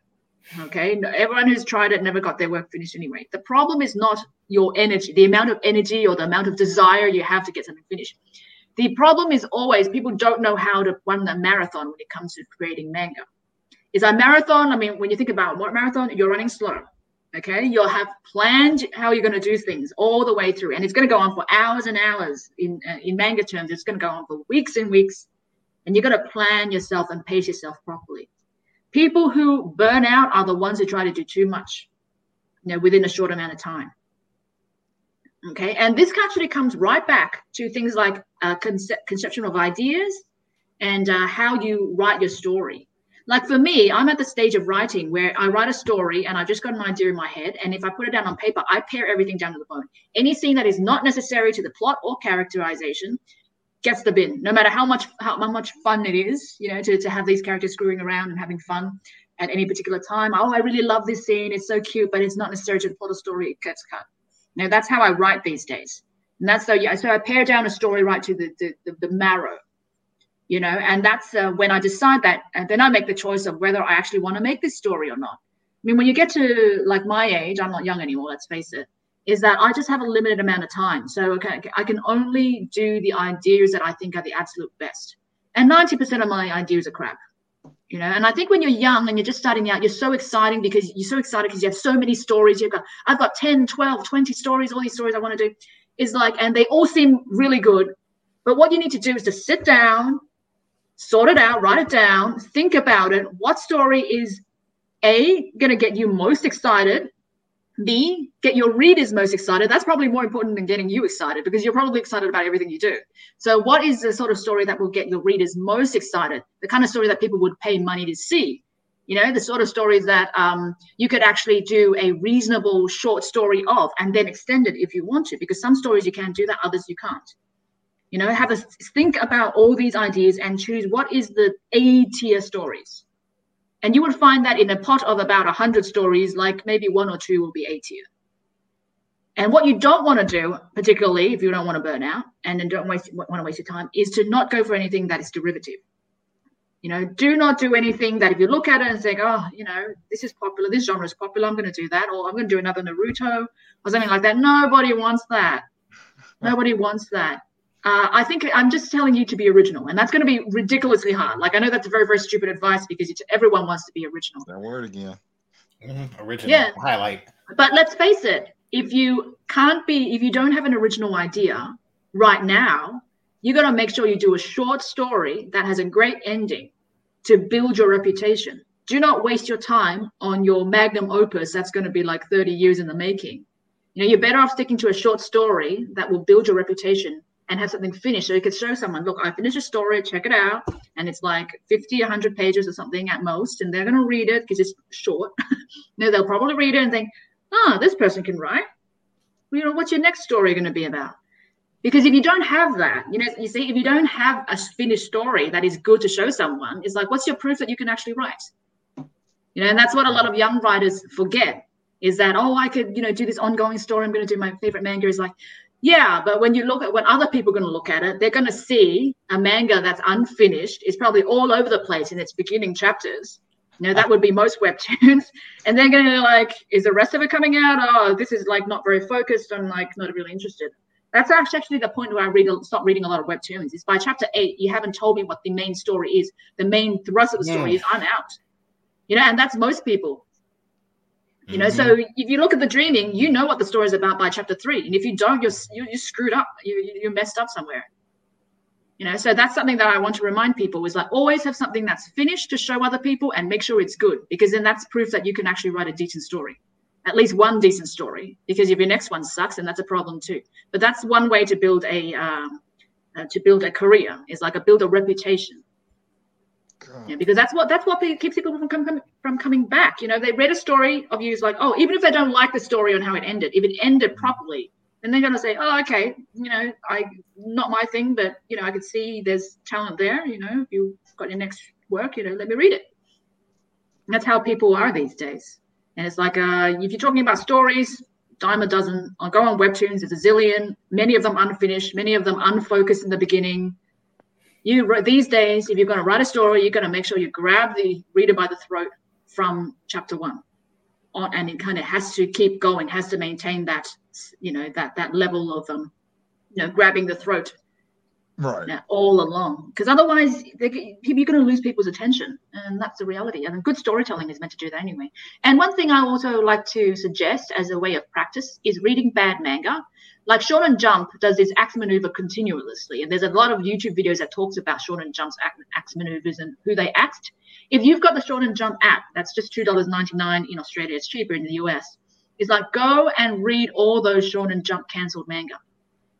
okay everyone who's tried it never got their work finished anyway the problem is not your energy the amount of energy or the amount of desire you have to get something finished the problem is always people don't know how to run a marathon when it comes to creating manga. Is a marathon? I mean, when you think about what marathon, you're running slow. Okay, you'll have planned how you're going to do things all the way through, and it's going to go on for hours and hours. In uh, in manga terms, it's going to go on for weeks and weeks, and you're going to plan yourself and pace yourself properly. People who burn out are the ones who try to do too much, you know, within a short amount of time. Okay, and this actually comes right back to things like uh, conce- conception of ideas and uh, how you write your story. Like for me, I'm at the stage of writing where I write a story and I've just got an idea in my head. And if I put it down on paper, I pare everything down to the bone. Any scene that is not necessary to the plot or characterization gets the bin, no matter how much how, how much fun it is, you know, to, to have these characters screwing around and having fun at any particular time. Oh, I really love this scene. It's so cute, but it's not necessary to the story. It gets cut. Now that's how I write these days. And that's so yeah. So I pare down a story right to the the, the, the marrow, you know, and that's uh, when I decide that, and then I make the choice of whether I actually want to make this story or not. I mean, when you get to like my age, I'm not young anymore. Let's face it. Is that I just have a limited amount of time, so okay, I can only do the ideas that I think are the absolute best, and 90% of my ideas are crap you know? And i think when you're young and you're just starting out you're so exciting because you're so excited because you have so many stories. You've got i've got 10 12 20 stories all these stories i want to do. Is like and they all seem really good. But what you need to do is to sit down, sort it out, write it down, think about it. What story is A, going to get you most excited? B, get your readers most excited. That's probably more important than getting you excited because you're probably excited about everything you do. So, what is the sort of story that will get your readers most excited? The kind of story that people would pay money to see. You know, the sort of stories that um, you could actually do a reasonable short story of and then extend it if you want to, because some stories you can do that, others you can't. You know, have a think about all these ideas and choose what is the A tier stories and you would find that in a pot of about 100 stories, like maybe one or two will be A tier. And what you don't want to do, particularly if you don't want to burn out and then don't waste want to waste your time, is to not go for anything that is derivative. You know, do not do anything that if you look at it and think, oh, you know, this is popular, this genre is popular, I'm going to do that, or I'm going to do another Naruto or something like that. Nobody wants that. Nobody wants that. Uh, I think I'm just telling you to be original, and that's going to be ridiculously hard. Like I know that's a very, very stupid advice because everyone wants to be original. That word again. Mm-hmm. Original. Yeah. Highlight. But let's face it: if you can't be, if you don't have an original idea right now, you got to make sure you do a short story that has a great ending to build your reputation. Do not waste your time on your magnum opus that's going to be like 30 years in the making. You know, you're better off sticking to a short story that will build your reputation and have something finished. So you could show someone look i finished a story check it out. And it's like 50 100 pages or something at most and they're going to read it because it's short. No they'll probably read it and think oh this person can write. You know what's your next story going to be about? Because if you don't have that you know you see if you don't have a finished story that is good to show someone it's like what's your proof that you can actually write? You know and that's what a lot of young writers forget is that oh i could you know do this ongoing story. I'm going to do my favorite manga. Is like yeah, but when you look at when other people are going to look at it, they're going to see a manga that's unfinished. It's probably all over the place in its beginning chapters. You know, that would be most webtoons. And they're going to like, is the rest of it coming out? Oh, this is like not very focused. I'm like not really interested. That's actually the point where I read stop reading a lot of webtoons. Is by chapter eight, you haven't told me what the main story is. The main thrust of the story yeah. is I'm out. You know, and that's most people. You know, mm-hmm. so if you look at the dreaming, you know what the story is about by chapter three, and if you don't, you're you, you screwed up. You you messed up somewhere. You know, so that's something that I want to remind people is like always have something that's finished to show other people, and make sure it's good because then that's proof that you can actually write a decent story, at least one decent story. Because if your next one sucks, then that's a problem too. But that's one way to build a um, uh, to build a career is like a build a reputation yeah, because that's what that's what keeps people from coming from coming back. You know, they read a story of you, like, oh, even if they don't like the story on how it ended, if it ended properly, then they're gonna say, oh, okay, you know, I not my thing, but you know, I could see there's talent there. You know, if you've got your next work, you know, let me read it. And that's how people are these days. And it's like, uh, if you're talking about stories, dime a dozen. I'll go on webtoons. There's a zillion. Many of them unfinished. Many of them unfocused in the beginning you these days, if you're going to write a story, you're going to make sure you grab the reader by the throat from chapter one, on, and it kind of has to keep going, has to maintain that, you know, that that level of um, you know, grabbing the throat right. all along. Because otherwise you're going to lose people's attention and that's the reality. And good storytelling is meant to do that anyway. And one thing i also like to suggest as a way of practice is reading bad manga like Shonen Jump does this axe maneuver continuously, and there's a lot of YouTube videos that talks about Shonen Jump's axe maneuvers and who they axed. If you've got the Shonen Jump app, that's just two dollars ninety nine in Australia. It's cheaper in the US. It's like go and read all those Shonen Jump cancelled manga,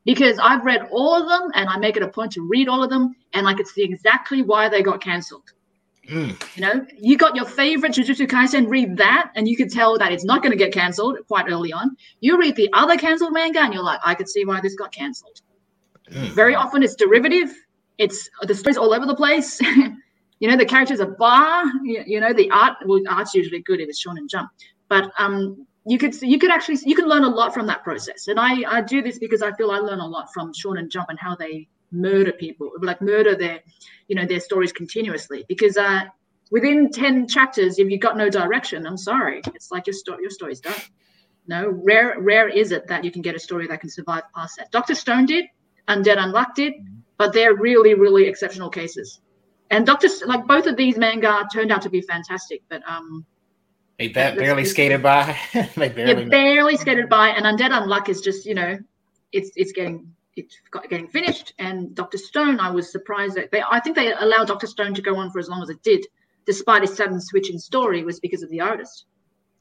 because I've read all of them, and I make it a point to read all of them, and I can see exactly why they got cancelled. Mm. You know, you got your favorite Jujutsu Kaisen, read that, and you could tell that it's not going to get cancelled quite early on. You read the other cancelled manga, and you're like, I could see why this got cancelled. Mm. Very often, it's derivative. It's the stories all over the place. you know, the characters are bar. You, you, know, the art. Well, art's usually good if it's Shonen Jump, but um, you could you could actually you can learn a lot from that process. And I I do this because I feel I learn a lot from Shonen Jump and how they murder people, like murder their, you know, their stories continuously. Because uh, within ten chapters, if you've got no direction, I'm sorry, it's like your story, your story's done. No, rare, rare is it that you can get a story that can survive past that. Doctor Stone did, Undead Unluck did, but they're really, really exceptional cases. And Doctor, like both of these manga turned out to be fantastic, but um, they barely skated by. they barely, barely skated by, and Undead Unluck is just, you know, it's it's getting it got getting finished. And Dr. Stone, I was surprised that they, I think they allowed Dr. Stone to go on for as long as it did, despite its sudden switch in story, was because of the artist.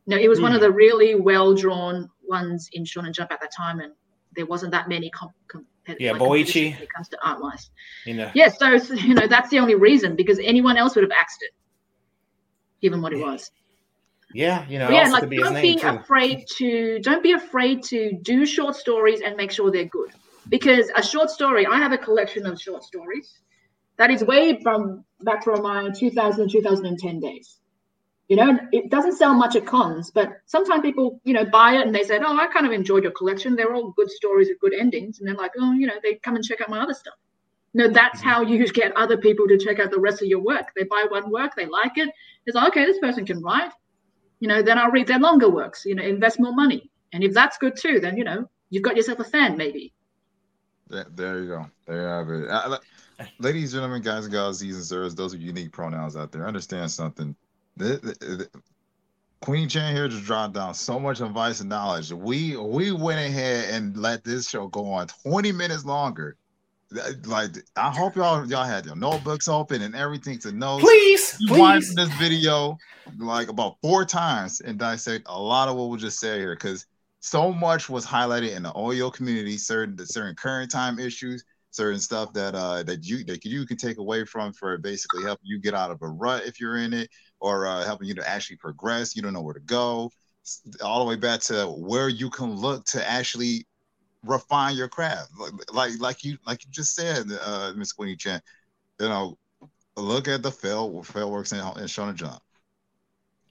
No, it was mm. one of hmm. the really well drawn ones in Shonen Jump at that time, and there wasn't that many comp- comp- yeah, like Boichi. When it comes to art wise, you know. Yeah, so you know that's the only reason because anyone else would have axed it, given what it was. Yeah, you know. Yeah, like be don't be afraid to don't be afraid to do short stories and make sure they're good because a short story. I have a collection of short stories that is way from back from my 2000 2010 days. You know it doesn't sell much at cons but sometimes people you know buy it and they say oh i kind of enjoyed your collection. They're all good stories with good endings. And they're like oh you know they come and check out my other stuff. No that's mm-hmm. how you get other people to check out the rest of your work. They buy one work they like it. It's like okay this person can write. You know then i'll read their longer works you know invest more money. And if that's good too then you know you've got yourself a fan maybe there you go there you have it uh, ladies gentlemen guys and girls these and sirs those are unique pronouns out there understand something the, the, the, Queen Chan here just dropped down so much advice and knowledge. We we went ahead and let this show go on 20 minutes longer. Like I hope y'all y'all had your notebooks open and everything to know. Please, please. watch this video like about four times and dissect a lot of what we just said here because so much was highlighted in the OEL community, certain certain current time issues, certain stuff that uh that you that you can take away from for basically helping you get out of a rut if you're in it or uh, helping you to actually progress. You don't know where to go. All the way back to where you can look to actually refine your craft, like like you like you just said, uh, Miss Queenie Chan. You know, look at the fail fail works in, in Shonen Jump.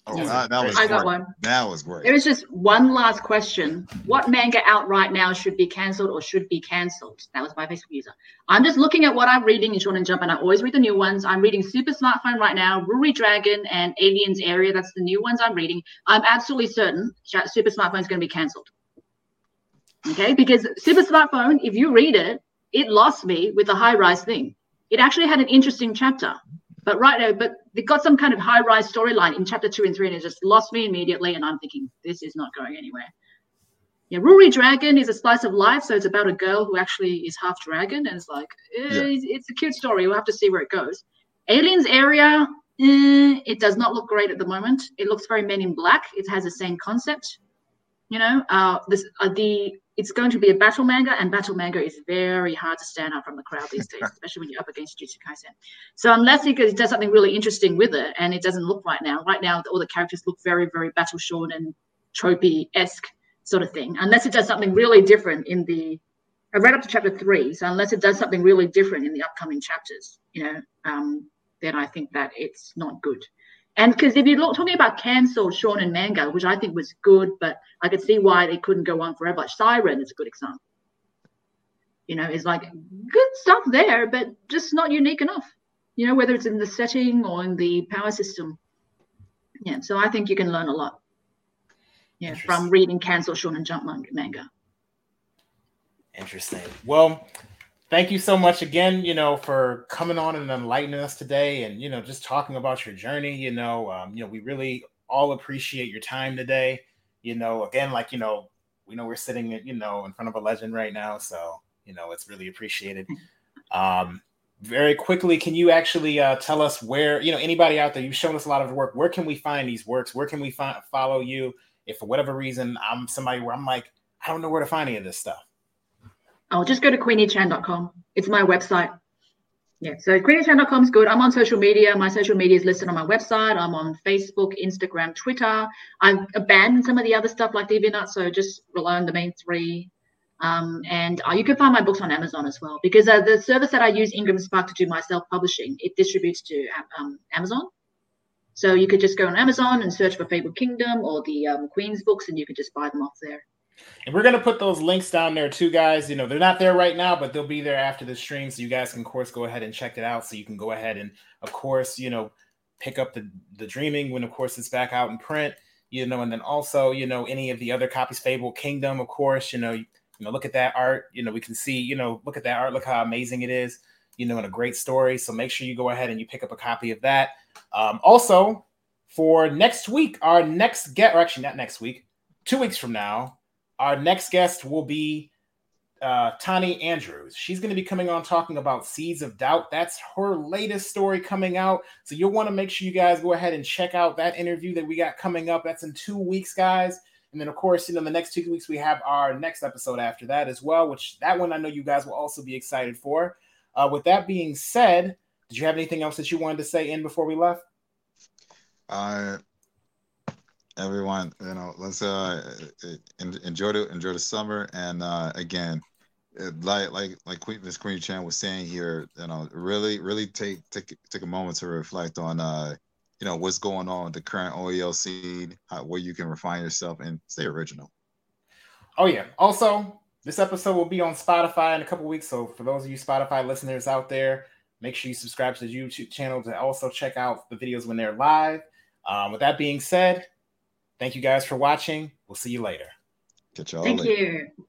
Oh, that, that was I got one. That was great. There was just one last question. What manga out right now should be cancelled or should be cancelled? That was my Facebook user. I'm just looking at what I'm reading in Shonen Jump, and I always read the new ones. I'm reading Super Smartphone right now, Ruri Dragon, and Aliens Area. That's the new ones I'm reading. I'm absolutely certain Super Smartphone is going to be cancelled. Okay, because Super Smartphone, if you read it, it lost me with the high rise thing. It actually had an interesting chapter. But right now, but they got some kind of high rise storyline in chapter two and three, and it just lost me immediately. And I'm thinking, this is not going anywhere. Yeah, Ruri Dragon is a slice of life, so it's about a girl who actually is half dragon, and it's like eh, yeah. it's a cute story. We'll have to see where it goes. Aliens area, eh, it does not look great at the moment. It looks very Men in Black. It has the same concept, you know. Uh, this uh, the it's going to be a battle manga, and battle manga is very hard to stand out from the crowd these days, especially when you're up against Jujutsu Kaisen. So unless he does something really interesting with it, and it doesn't look right now, right now all the characters look very, very battle shorn and tropey esque sort of thing. Unless it does something really different in the, I read up to chapter three, so unless it does something really different in the upcoming chapters, you know, um, then I think that it's not good. And because if you're talking about cancelled shonen manga, which I think was good, but I could see why they couldn't go on forever. Like Psyren is a good example. You know, it's like good stuff there, but just not unique enough. You know, whether it's in the setting or in the power system. Yeah, so I think you can learn a lot. Yeah, from reading cancelled shonen jump manga. Interesting. Well, thank you so much again, you know, for coming on and enlightening us today and, you know, just talking about your journey. You know, um, you know, we really all appreciate your time today. You know, again, like, you know, we know we're sitting, you know, in front of a legend right now. So, you know, it's really appreciated. Um, very quickly, can you actually uh, tell us where, you know, anybody out there, you've shown us a lot of work. Where can we find these works? Where can we find, follow you? If for whatever reason I'm somebody where I'm like, I don't know where to find any of this stuff. I'll just go to queeniechan.com. It's my website. Yeah, so queeniechan.com is good. I'm on social media. My social media is listed on my website. I'm on Facebook, Instagram, Twitter. I've abandoned some of the other stuff like DeviantArt, so just rely on the main three. Um, and uh, you can find my books on Amazon as well because uh, the service that I use, IngramSpark, to do my self-publishing, it distributes to um, Amazon. So you could just go on Amazon and search for Fabled Kingdom or the um, Queen's books, and you could just buy them off there. And we're gonna put those links down there too, guys. You know, they're not there right now, but they'll be there after the stream. So you guys can, of course, go ahead and check it out. So you can go ahead and, of course, you know, pick up the the Dreaming when, of course, it's back out in print. You know, and then also, you know, any of the other copies, Fabled Kingdom, of course. You know, you, you know, look at that art. You know, we can see. You know, look at that art. Look how amazing it is. You know, and a great story. So make sure you go ahead and you pick up a copy of that. Um, also, for next week, our next get, or actually not next week, two weeks from now, our next guest will be uh, Tani Andrews. She's going to be coming on talking about Seeds of Doubt. That's her latest story coming out. So you'll want to make sure you guys go ahead and check out that interview that we got coming up. That's in two weeks, guys. And then, of course, you know, the next two weeks we have our next episode after that as well, which that one I know you guys will also be excited for. Uh, with that being said, did you have anything else that you wanted to say in before we left? Uh, everyone, you know, let's uh enjoy the enjoy the summer, and uh, again, like like like Queen Miss Queen Chan was saying here, you know, really really take take take a moment to reflect on uh you know what's going on with the current OEL scene, how, where you can refine yourself and stay original. Oh yeah. Also, this episode will be on Spotify in a couple weeks. So for those of you Spotify listeners out there, make sure you subscribe to the YouTube channel to also check out the videos when they're live. Um, with that being said, thank you guys for watching. We'll see you later. Catch y'all Thank later. you.